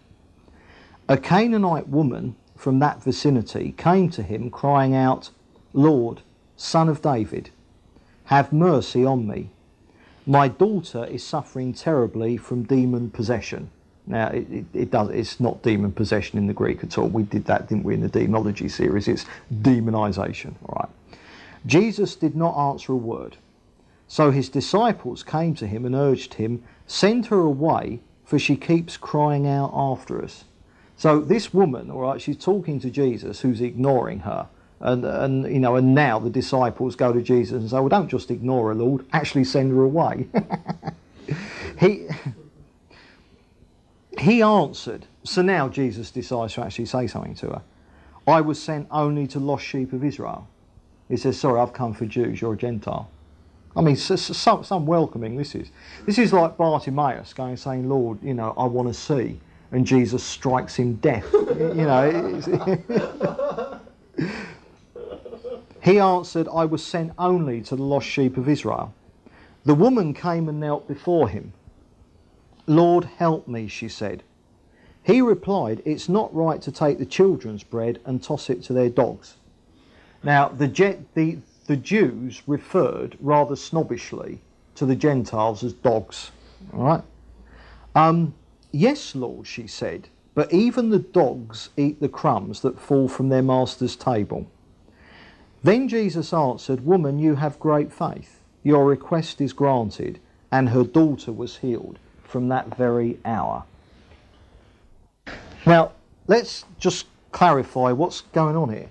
A Canaanite woman from that vicinity came to him, crying out, Lord, Son of David, have mercy on me. My daughter is suffering terribly from demon possession. Now, it, it, it, does, it's not demon possession in the Greek at all. We did that, didn't we, in the demonology series? It's demonization, all right? Jesus did not answer a word. So his disciples came to him and urged him, Send her away, for she keeps crying out after us. So this woman, all right, she's talking to Jesus, who's ignoring her. And, and you know, and now the disciples go to Jesus and say, "Well, don't just ignore her, Lord. Actually, send her away." he he answered. So now Jesus decides to actually say something to her. I was sent only to lost sheep of Israel. He says, "Sorry, I've come for Jews. You're a Gentile." I mean, some, some welcoming this is. This is like Bartimaeus going saying, Lord, you know, I want to see. And Jesus strikes him deaf. you know. he answered, I was sent only to the lost sheep of Israel. The woman came and knelt before him. Lord, help me, she said. He replied, It's not right to take the children's bread and toss it to their dogs. Now, the, the, the Jews referred rather snobbishly to the Gentiles as dogs. All right? Um, yes, Lord, she said, but even the dogs eat the crumbs that fall from their master's table. Then Jesus answered, Woman, you have great faith. Your request is granted. And her daughter was healed from that very hour. Now, let's just clarify what's going on here.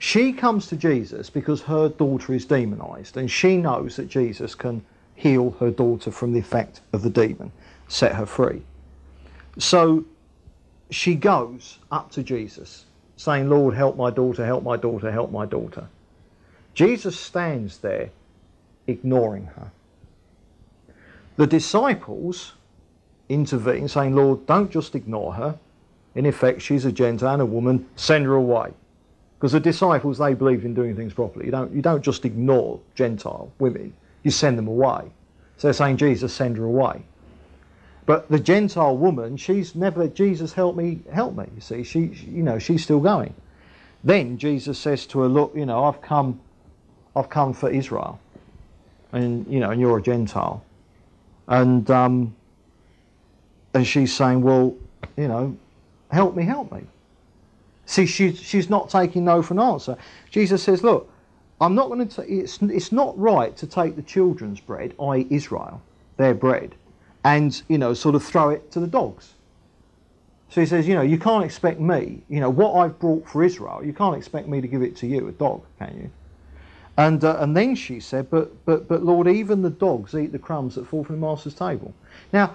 She comes to Jesus because her daughter is demonized, and she knows that Jesus can heal her daughter from the effect of the demon, set her free. So she goes up to Jesus, saying, Lord, help my daughter, help my daughter, help my daughter. Jesus stands there ignoring her. The disciples intervene, saying, Lord, don't just ignore her. In effect, she's a Gentile and a woman, send her away. Because the disciples, they believed in doing things properly. You don't, you don't just ignore Gentile women, you send them away. So they're saying, Jesus, send her away. But the Gentile woman, she's never, let Jesus, help me, help me. You see, she, you know, she's still going. Then Jesus says to her, look, you know, I've come, I've come for Israel. And, you know, and you're a Gentile. And, um, and she's saying, well, you know, help me, help me. See, she's, she's not taking no for an answer. Jesus says, look, I'm not going to, it's, it's not right to take the children's bread, i.e. Israel, their bread, and, you know, sort of throw it to the dogs. So he says, you know, you can't expect me, you know, what I've brought for Israel, you can't expect me to give it to you, a dog, can you? And, uh, and then she said, but, but, but Lord, even the dogs eat the crumbs that fall from the master's table. Now,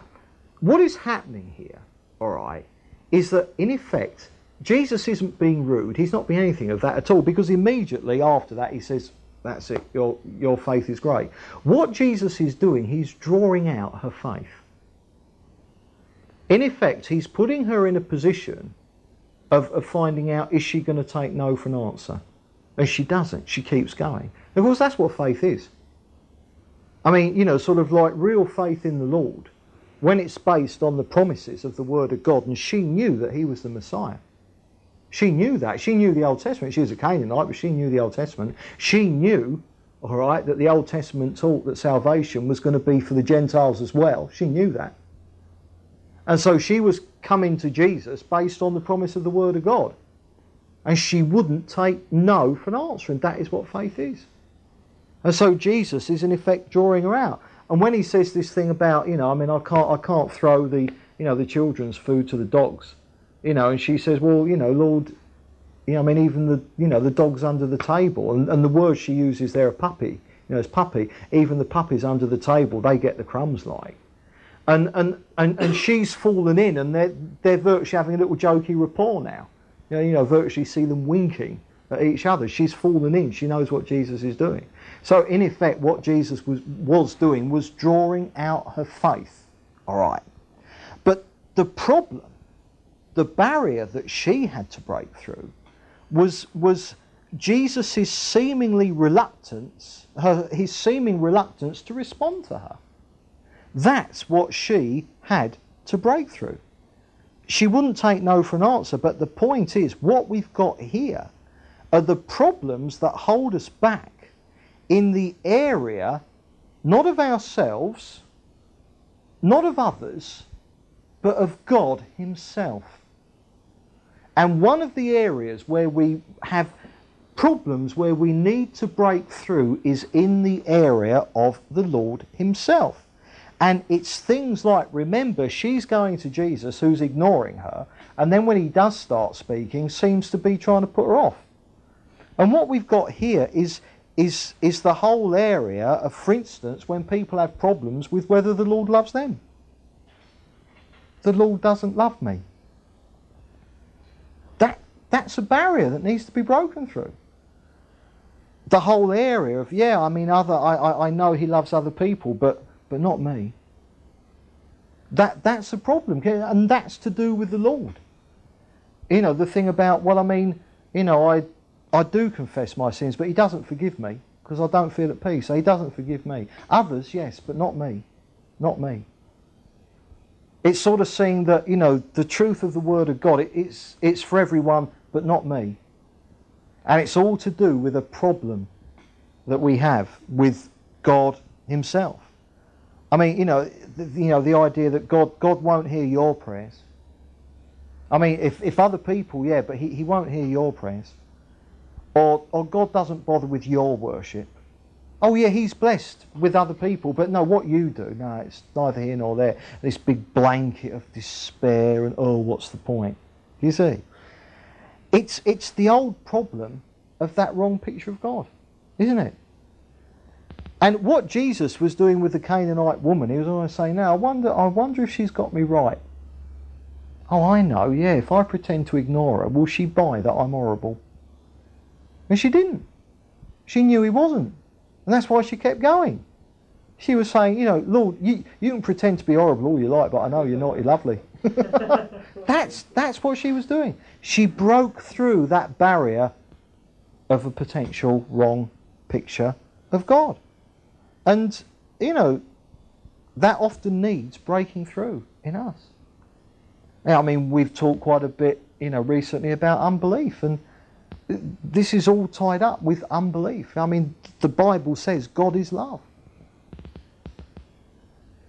what is happening here, all right, is that in effect, Jesus isn't being rude. He's not being anything of that at all because immediately after that he says, That's it, your, your faith is great. What Jesus is doing, he's drawing out her faith. In effect, he's putting her in a position of, of finding out is she going to take no for an answer? And she doesn't. She keeps going. Of course, that's what faith is. I mean, you know, sort of like real faith in the Lord when it's based on the promises of the Word of God. And she knew that he was the Messiah. She knew that. She knew the Old Testament. She was a Canaanite, but she knew the Old Testament. She knew, all right, that the Old Testament taught that salvation was going to be for the Gentiles as well. She knew that. And so she was coming to Jesus based on the promise of the Word of God. And she wouldn't take no for an answer. And that is what faith is. And so Jesus is in effect drawing her out. And when he says this thing about, you know, I mean, I can't, I can't throw the, you know, the children's food to the dogs, you know, and she says, well, you know, Lord, you know, I mean, even the, you know, the dogs under the table, and, and the word she uses there, a puppy, you know, it's puppy. Even the puppies under the table, they get the crumbs like. And, and, and, and she's fallen in, and they're, they're virtually having a little jokey rapport now. You know, you know, virtually see them winking at each other. She's fallen in. She knows what Jesus is doing. So in effect, what Jesus was, was doing was drawing out her faith. All right. But the problem, the barrier that she had to break through was, was Jesus' seemingly reluctance, her, his seeming reluctance to respond to her. That's what she had to break through. She wouldn't take no for an answer, but the point is, what we've got here are the problems that hold us back in the area not of ourselves, not of others, but of God Himself. And one of the areas where we have problems, where we need to break through, is in the area of the Lord Himself. And it's things like, remember, she's going to Jesus who's ignoring her, and then when he does start speaking, seems to be trying to put her off. And what we've got here is, is, is the whole area of, for instance, when people have problems with whether the Lord loves them. The Lord doesn't love me. That, that's a barrier that needs to be broken through. The whole area of, yeah, I mean, other, I, I, I know he loves other people, but, but not me. That, that's a problem, and that's to do with the Lord. You know, the thing about, well, I mean, you know, I I do confess my sins, but he doesn't forgive me because I don't feel at peace. So he doesn't forgive me. Others, yes, but not me. Not me. It's sort of seeing that, you know, the truth of the Word of God, it, it's, it's for everyone, but not me. And it's all to do with a problem that we have with God Himself. I mean, you know, the, you know, the idea that God, God won't hear your prayers. I mean, if, if other people, yeah, but he, he won't hear your prayers. Or, or God doesn't bother with your worship. Oh, yeah, He's blessed with other people, but no, what you do, no, it's neither here nor there. This big blanket of despair and, oh, what's the point? You see? It's, it's the old problem of that wrong picture of God, isn't it? And what Jesus was doing with the Canaanite woman, he was always saying, now, I wonder, I wonder if she's got me right. Oh, I know, yeah, if I pretend to ignore her, will she buy that I'm horrible? And she didn't. She knew he wasn't. And that's why she kept going. She was saying, you know, Lord, you, you can pretend to be horrible all you like, but I know you're you're lovely. that's, that's what she was doing. She broke through that barrier of a potential wrong picture of God. And, you know, that often needs breaking through in us. Now, I mean, we've talked quite a bit, you know, recently about unbelief and this is all tied up with unbelief. I mean, the Bible says God is love.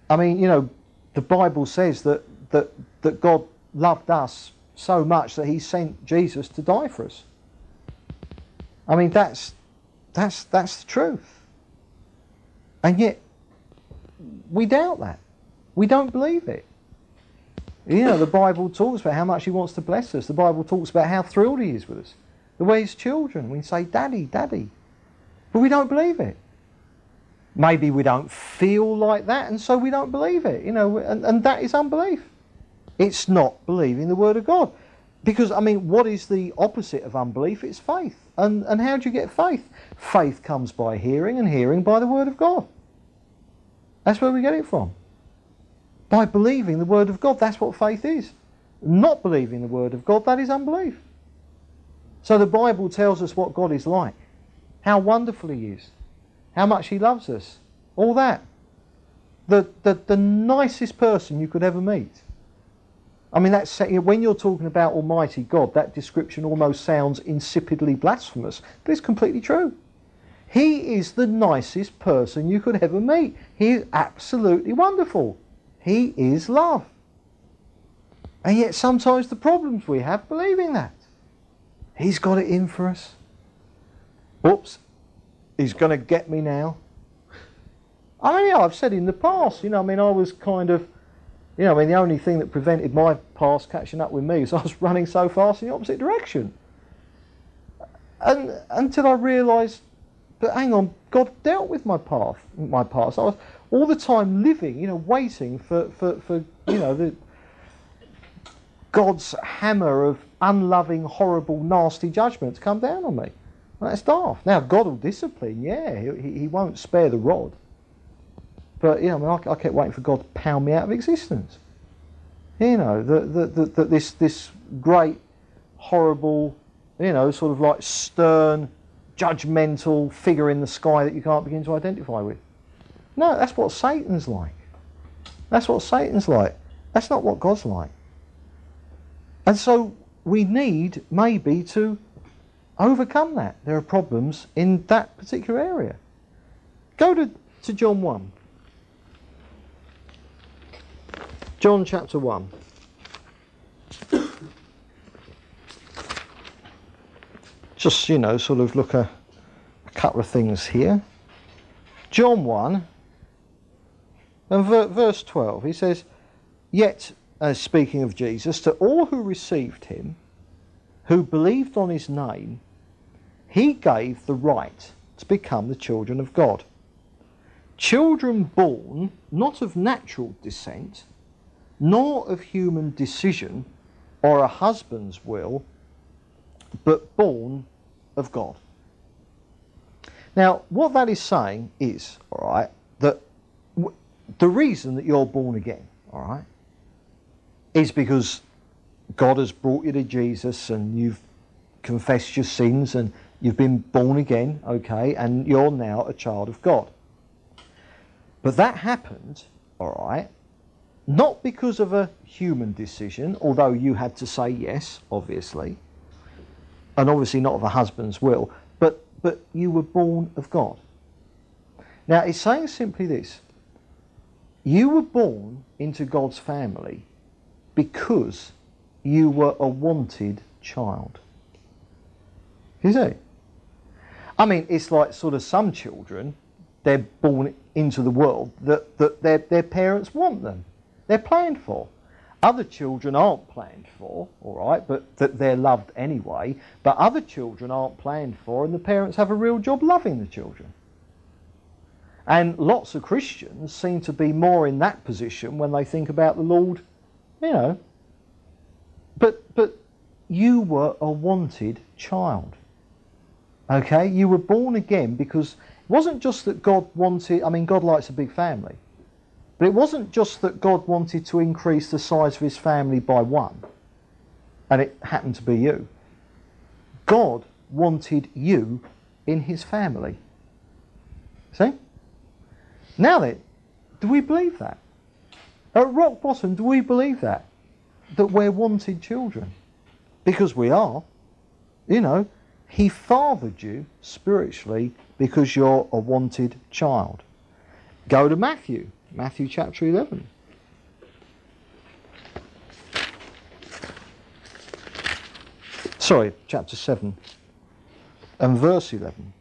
I mean, you know, the Bible says that, that, that God loved us so much that he sent Jesus to die for us. I mean, that's, that's, that's the truth. And yet, we doubt that. We don't believe it. You know, the Bible talks about how much he wants to bless us. The Bible talks about how thrilled he is with us the way as children. We say, Daddy, Daddy. But we don't believe it. Maybe we don't feel like that, and so we don't believe it. You know, and, and that is unbelief. It's not believing the Word of God. Because, I mean, what is the opposite of unbelief? It's faith. And, and how do you get faith? Faith comes by hearing, and hearing by the Word of God. That's where we get it from. By believing the Word of God, that's what faith is. Not believing the Word of God, that is unbelief. So the Bible tells us what God is like, how wonderful He is, how much He loves us, all that. The, the, the nicest person you could ever meet. I mean, that's when you're talking about Almighty God, that description almost sounds insipidly blasphemous, but it's completely true. He is the nicest person you could ever meet. He is absolutely wonderful. He is love. And yet sometimes the problems we have believing that. He's got it in for us. Whoops. He's going to get me now. I mean, yeah, I've said in the past, you know, I mean, I was kind of, you know, I mean, the only thing that prevented my past catching up with me is I was running so fast in the opposite direction. And until I realised, but hang on, God dealt with my path, my past. I was all the time living, you know, waiting for, for, for you know, the, God's hammer of unloving, horrible, nasty judgment to come down on me. That's daft. Now, God will discipline, yeah, he, he won't spare the rod. But, you know, I, mean, I, I, kept waiting for God to pound me out of existence. You know, that this, this great, horrible, you know, sort of like stern, judgmental figure in the sky that you can't begin to identify with. No, that's what Satan's like. That's what Satan's like. That's not what God's like. And so we need maybe to overcome that. There are problems in that particular area. Go to, to John 1. John chapter 1. Just, you know, sort of look a, a couple of things here. John 1 and ver- verse 12, he says, Yet as speaking of Jesus, to all who received him, who believed on his name, he gave the right to become the children of God. Children born not of natural descent, nor of human decision or a husband's will, but born of God. Now, what that is saying is, all right, that w- the reason that you're born again, all right, is because God has brought you to Jesus and you've confessed your sins and you've been born again, okay, and you're now a child of God. But that happened, all right, not because of a human decision, although you had to say yes, obviously, and obviously not of a husband's will, but, but you were born of God. Now, it's saying simply this you were born into God's family because you were a wanted child. You see? I mean, it's like sort of some children, they're born into the world that, that their, their parents want them. They're planned for. Other children aren't planned for, all right, but that they're loved anyway. But other children aren't planned for, and the parents have a real job loving the children. And lots of Christians seem to be more in that position when they think about the Lord you know. But but you were a wanted child. Okay? You were born again because it wasn't just that God wanted I mean God likes a big family. But it wasn't just that God wanted to increase the size of his family by one, and it happened to be you. God wanted you in his family. See? Now then, do we believe that? At rock bottom, do we believe that? That we're wanted children? Because we are. You know, he fathered you spiritually because you're a wanted child. Go to Matthew, Matthew chapter 11. Sorry, chapter 7 and verse 11.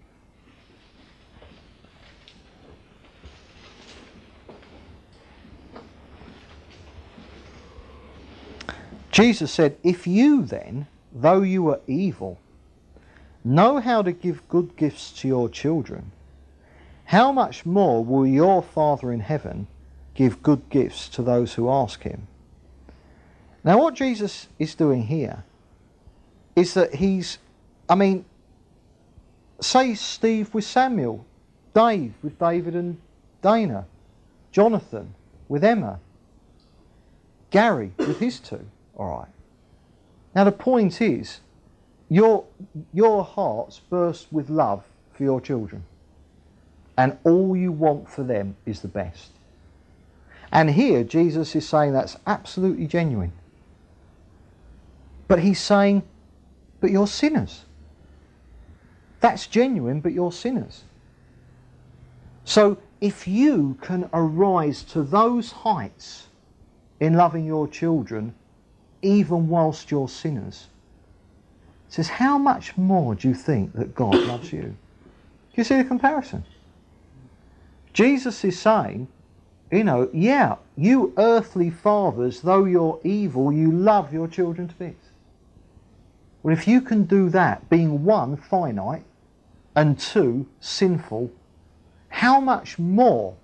Jesus said, If you then, though you are evil, know how to give good gifts to your children, how much more will your Father in heaven give good gifts to those who ask him? Now, what Jesus is doing here is that he's, I mean, say Steve with Samuel, Dave with David and Dana, Jonathan with Emma, Gary with his two. All right. Now the point is, your your hearts burst with love for your children. and all you want for them is the best. And here Jesus is saying that's absolutely genuine. But he's saying, but you're sinners. That's genuine, but you're sinners. So if you can arise to those heights in loving your children, even whilst you're sinners, says, how much more do you think that God loves you? Do you see the comparison? Jesus is saying, you know, yeah, you earthly fathers, though you're evil, you love your children to bits. Well, if you can do that, being one, finite, and two, sinful, how much more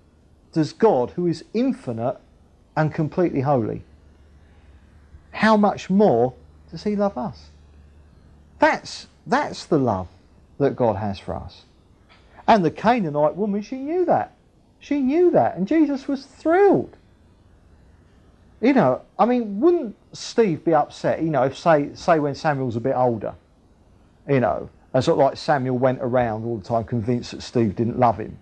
does God, who is infinite and completely holy, how much more does he love us? That's, that's the love that God has for us. And the Canaanite woman, she knew that. She knew that. And Jesus was thrilled. You know, I mean, wouldn't Steve be upset, you know, if, say, say when Samuel's a bit older, you know, and sort of like Samuel went around all the time convinced that Steve didn't love him.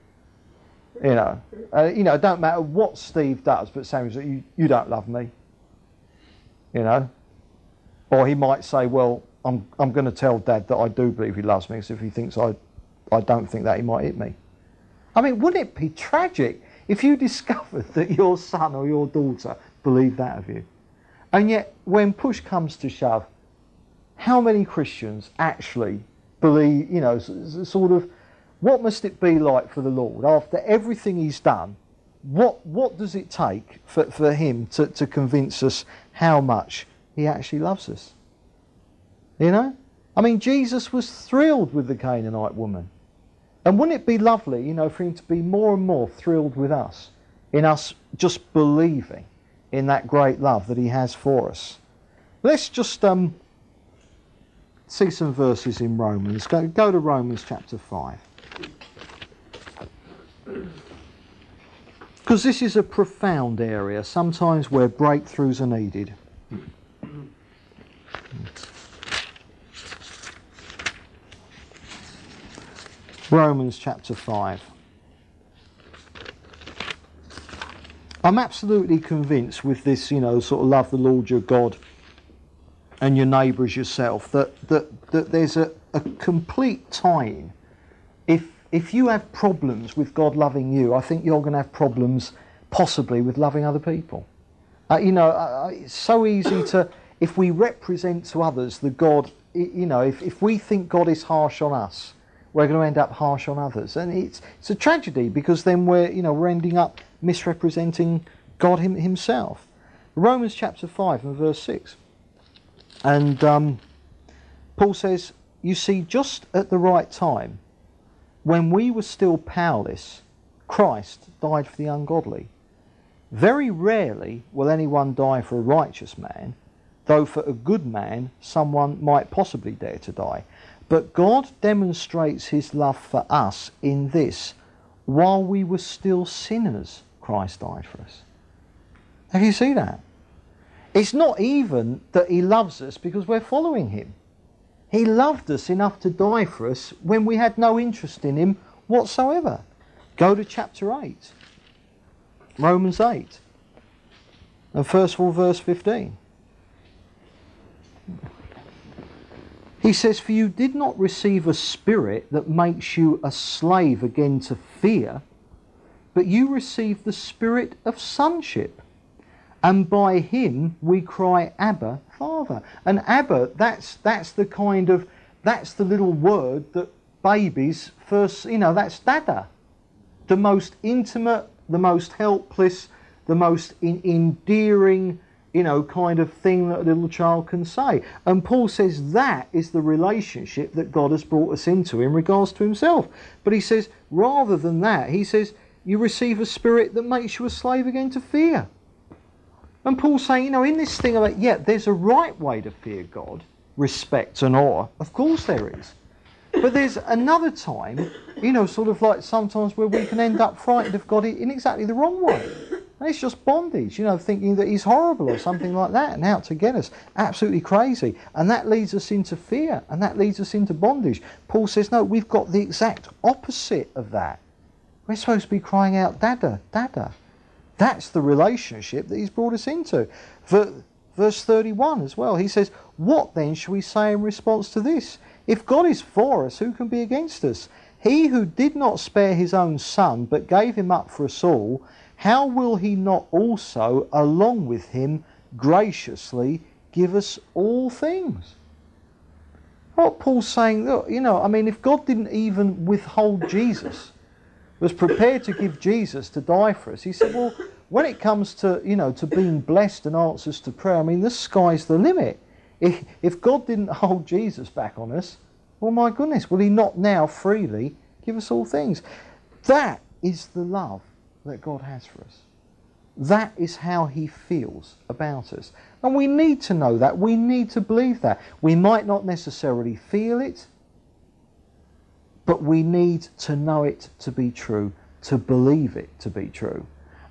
You know, uh, you know, it don't matter what Steve does, but Samuel's like, you, you don't love me. You know, or he might say, well, I'm, I'm going to tell Dad that I do believe he loves me, because if he thinks I, I don't think that, he might hit me. I mean, wouldn't it be tragic if you discovered that your son or your daughter believed that of you? And yet, when push comes to shove, how many Christians actually believe, you know, sort of, what must it be like for the Lord after everything he's done? What, what does it take for, for him to, to convince us how much he actually loves us? You know? I mean, Jesus was thrilled with the Canaanite woman. And wouldn't it be lovely, you know, for him to be more and more thrilled with us, in us just believing in that great love that he has for us? Let's just um, see some verses in Romans. Go, go to Romans chapter 5. Because this is a profound area, sometimes where breakthroughs are needed. Romans chapter 5. I'm absolutely convinced with this, you know, sort of love the Lord your God and your neighbour as yourself, that, that, that there's a, a complete time. If, if you have problems with God loving you, I think you're going to have problems possibly with loving other people. Uh, you know, uh, uh it's so easy to, if we represent to others the God, you know, if, if we think God is harsh on us, we're going to end up harsh on others. And it's, it's a tragedy because then we're, you know, we're ending up misrepresenting God him, himself. Romans chapter 5 and verse 6. And um, Paul says, You see, just at the right time, when we were still powerless, Christ died for the ungodly. Very rarely will anyone die for a righteous man, though for a good man someone might possibly dare to die. But God demonstrates his love for us in this while we were still sinners, Christ died for us. Have you see that? It's not even that he loves us because we're following him. He loved us enough to die for us when we had no interest in him whatsoever. Go to chapter 8, Romans 8, and first of all, verse 15. He says, For you did not receive a spirit that makes you a slave again to fear, but you received the spirit of sonship. And by him we cry, Abba, Father. And Abba, that's, that's the kind of, that's the little word that babies first, you know, that's dada. The most intimate, the most helpless, the most in, endearing, you know, kind of thing that a little child can say. And Paul says that is the relationship that God has brought us into in regards to himself. But he says, rather than that, he says, you receive a spirit that makes you a slave again to fear. And Paul's saying, you know, in this thing about, yeah, there's a right way to fear God, respect and awe. Of course there is. But there's another time, you know, sort of like sometimes where we can end up frightened of God in exactly the wrong way. And it's just bondage, you know, thinking that he's horrible or something like that and out to get us. Absolutely crazy. And that leads us into fear and that leads us into bondage. Paul says, no, we've got the exact opposite of that. We're supposed to be crying out, Dada, Dada. That's the relationship that he's brought us into. Verse 31 as well, he says, What then shall we say in response to this? If God is for us, who can be against us? He who did not spare his own son, but gave him up for us all, how will he not also, along with him, graciously give us all things? What Paul's saying, you know, I mean, if God didn't even withhold Jesus, was prepared to give Jesus to die for us, he said, well, when it comes to, you know, to being blessed and answers to prayer, I mean, the sky's the limit. If, if God didn't hold Jesus back on us, well, my goodness, will he not now freely give us all things? That is the love that God has for us. That is how he feels about us. And we need to know that. We need to believe that. We might not necessarily feel it, but we need to know it to be true, to believe it to be true.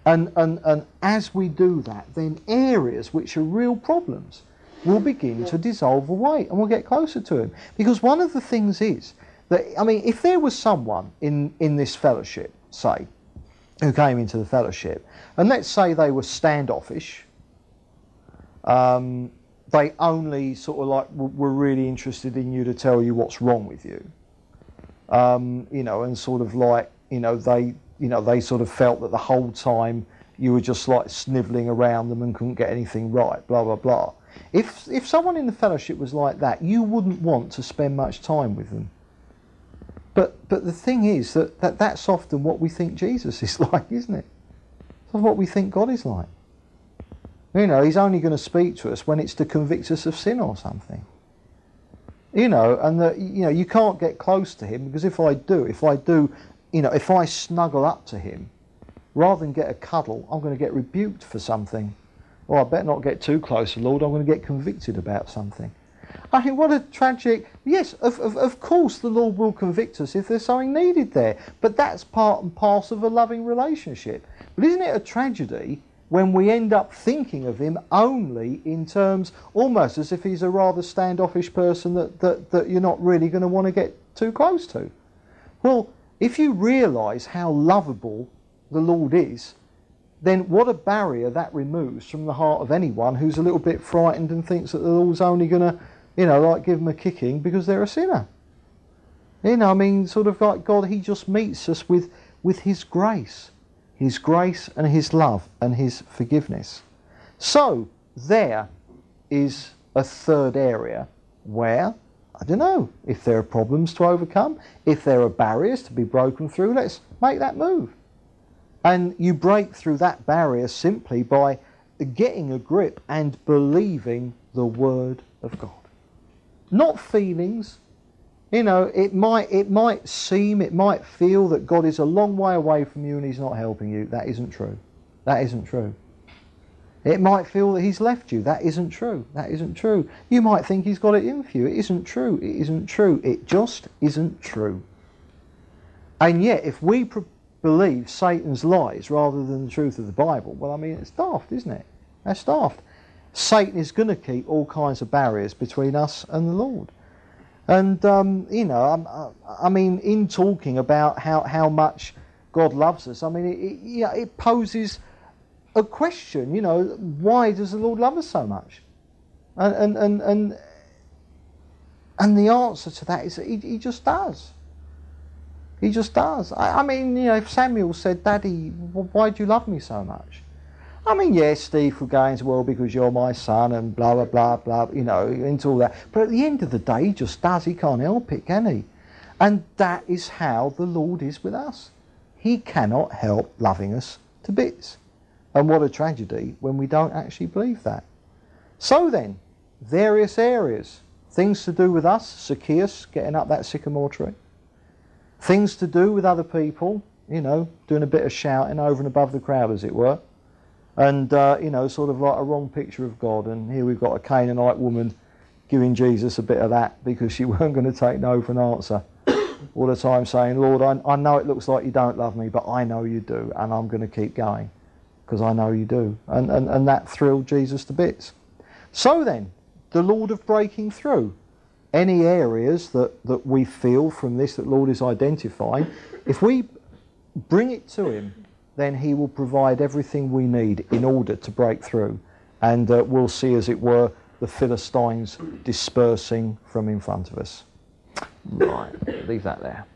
And, and, and as we do that, then areas which are real problems will begin to dissolve away and we'll get closer to Him. Because one of the things is that, I mean, if there was someone in, in this fellowship, say, who came into the fellowship, and let's say they were standoffish, um, they only sort of like were really interested in you to tell you what's wrong with you, um, you know, and sort of like, you know, they, you know, they sort of felt that the whole time you were just like snivelling around them and couldn't get anything right, blah blah blah. If if someone in the fellowship was like that, you wouldn't want to spend much time with them. But but the thing is that, that that's often what we think Jesus is like, isn't it? That's what we think God is like. You know, He's only going to speak to us when it's to convict us of sin or something. You know, and that you know you can't get close to Him because if I do, if I do, you know, if I snuggle up to Him, rather than get a cuddle, I'm going to get rebuked for something. Well, I better not get too close, Lord. I'm going to get convicted about something. I think what a tragic. Yes, of, of, of course the Lord will convict us if there's something needed there, but that's part and parcel of a loving relationship. But isn't it a tragedy when we end up thinking of him only in terms almost as if he's a rather standoffish person that, that, that you're not really going to want to get too close to? Well, if you realise how lovable the Lord is, then what a barrier that removes from the heart of anyone who's a little bit frightened and thinks that the Lord's only going to, you know, like give them a kicking because they're a sinner. You know, I mean, sort of like God, He just meets us with, with His grace. His grace and His love and His forgiveness. So, there is a third area where, I don't know, if there are problems to overcome, if there are barriers to be broken through, let's make that move. And you break through that barrier simply by getting a grip and believing the Word of God. Not feelings. You know, it might, it might seem, it might feel that God is a long way away from you and He's not helping you. That isn't true. That isn't true. It might feel that He's left you. That isn't true. That isn't true. You might think He's got it in for you. It isn't true. It isn't true. It just isn't true. And yet, if we believe Satan's lies rather than the truth of the Bible, well, I mean, it's daft, isn't it? That's daft. Satan is going to keep all kinds of barriers between us and the Lord. And, um, you know, I, I mean, in talking about how, how much God loves us, I mean, it, it, it poses a question, you know, why does the Lord love us so much? And, and, and, and, and the answer to that is that he, he just does. He just does. I, I mean, you know, if Samuel said, Daddy, why do you love me so much? I mean, yes, Steve into, well, because you're my son and blah, blah, blah, blah, you know, into all that. But at the end of the day, he just does. He can't help it, can he? And that is how the Lord is with us. He cannot help loving us to bits. And what a tragedy when we don't actually believe that. So then, various areas. Things to do with us, Zacchaeus getting up that sycamore tree things to do with other people, you know, doing a bit of shouting over and above the crowd, as it were. And, uh, you know, sort of like a wrong picture of God. And here we've got a Canaanite woman giving Jesus a bit of that because she weren't going to take no for an answer. All the time saying, Lord, I, I know it looks like you don't love me, but I know you do, and I'm going to keep going because I know you do. And, and, and that thrilled Jesus to bits. So then, the Lord of breaking through any areas that, that we feel from this that Lord is identifying, if we bring it to Him, then He will provide everything we need in order to break through. And uh, we'll see, as it were, the Philistines dispersing from in front of us. Right, leave that there.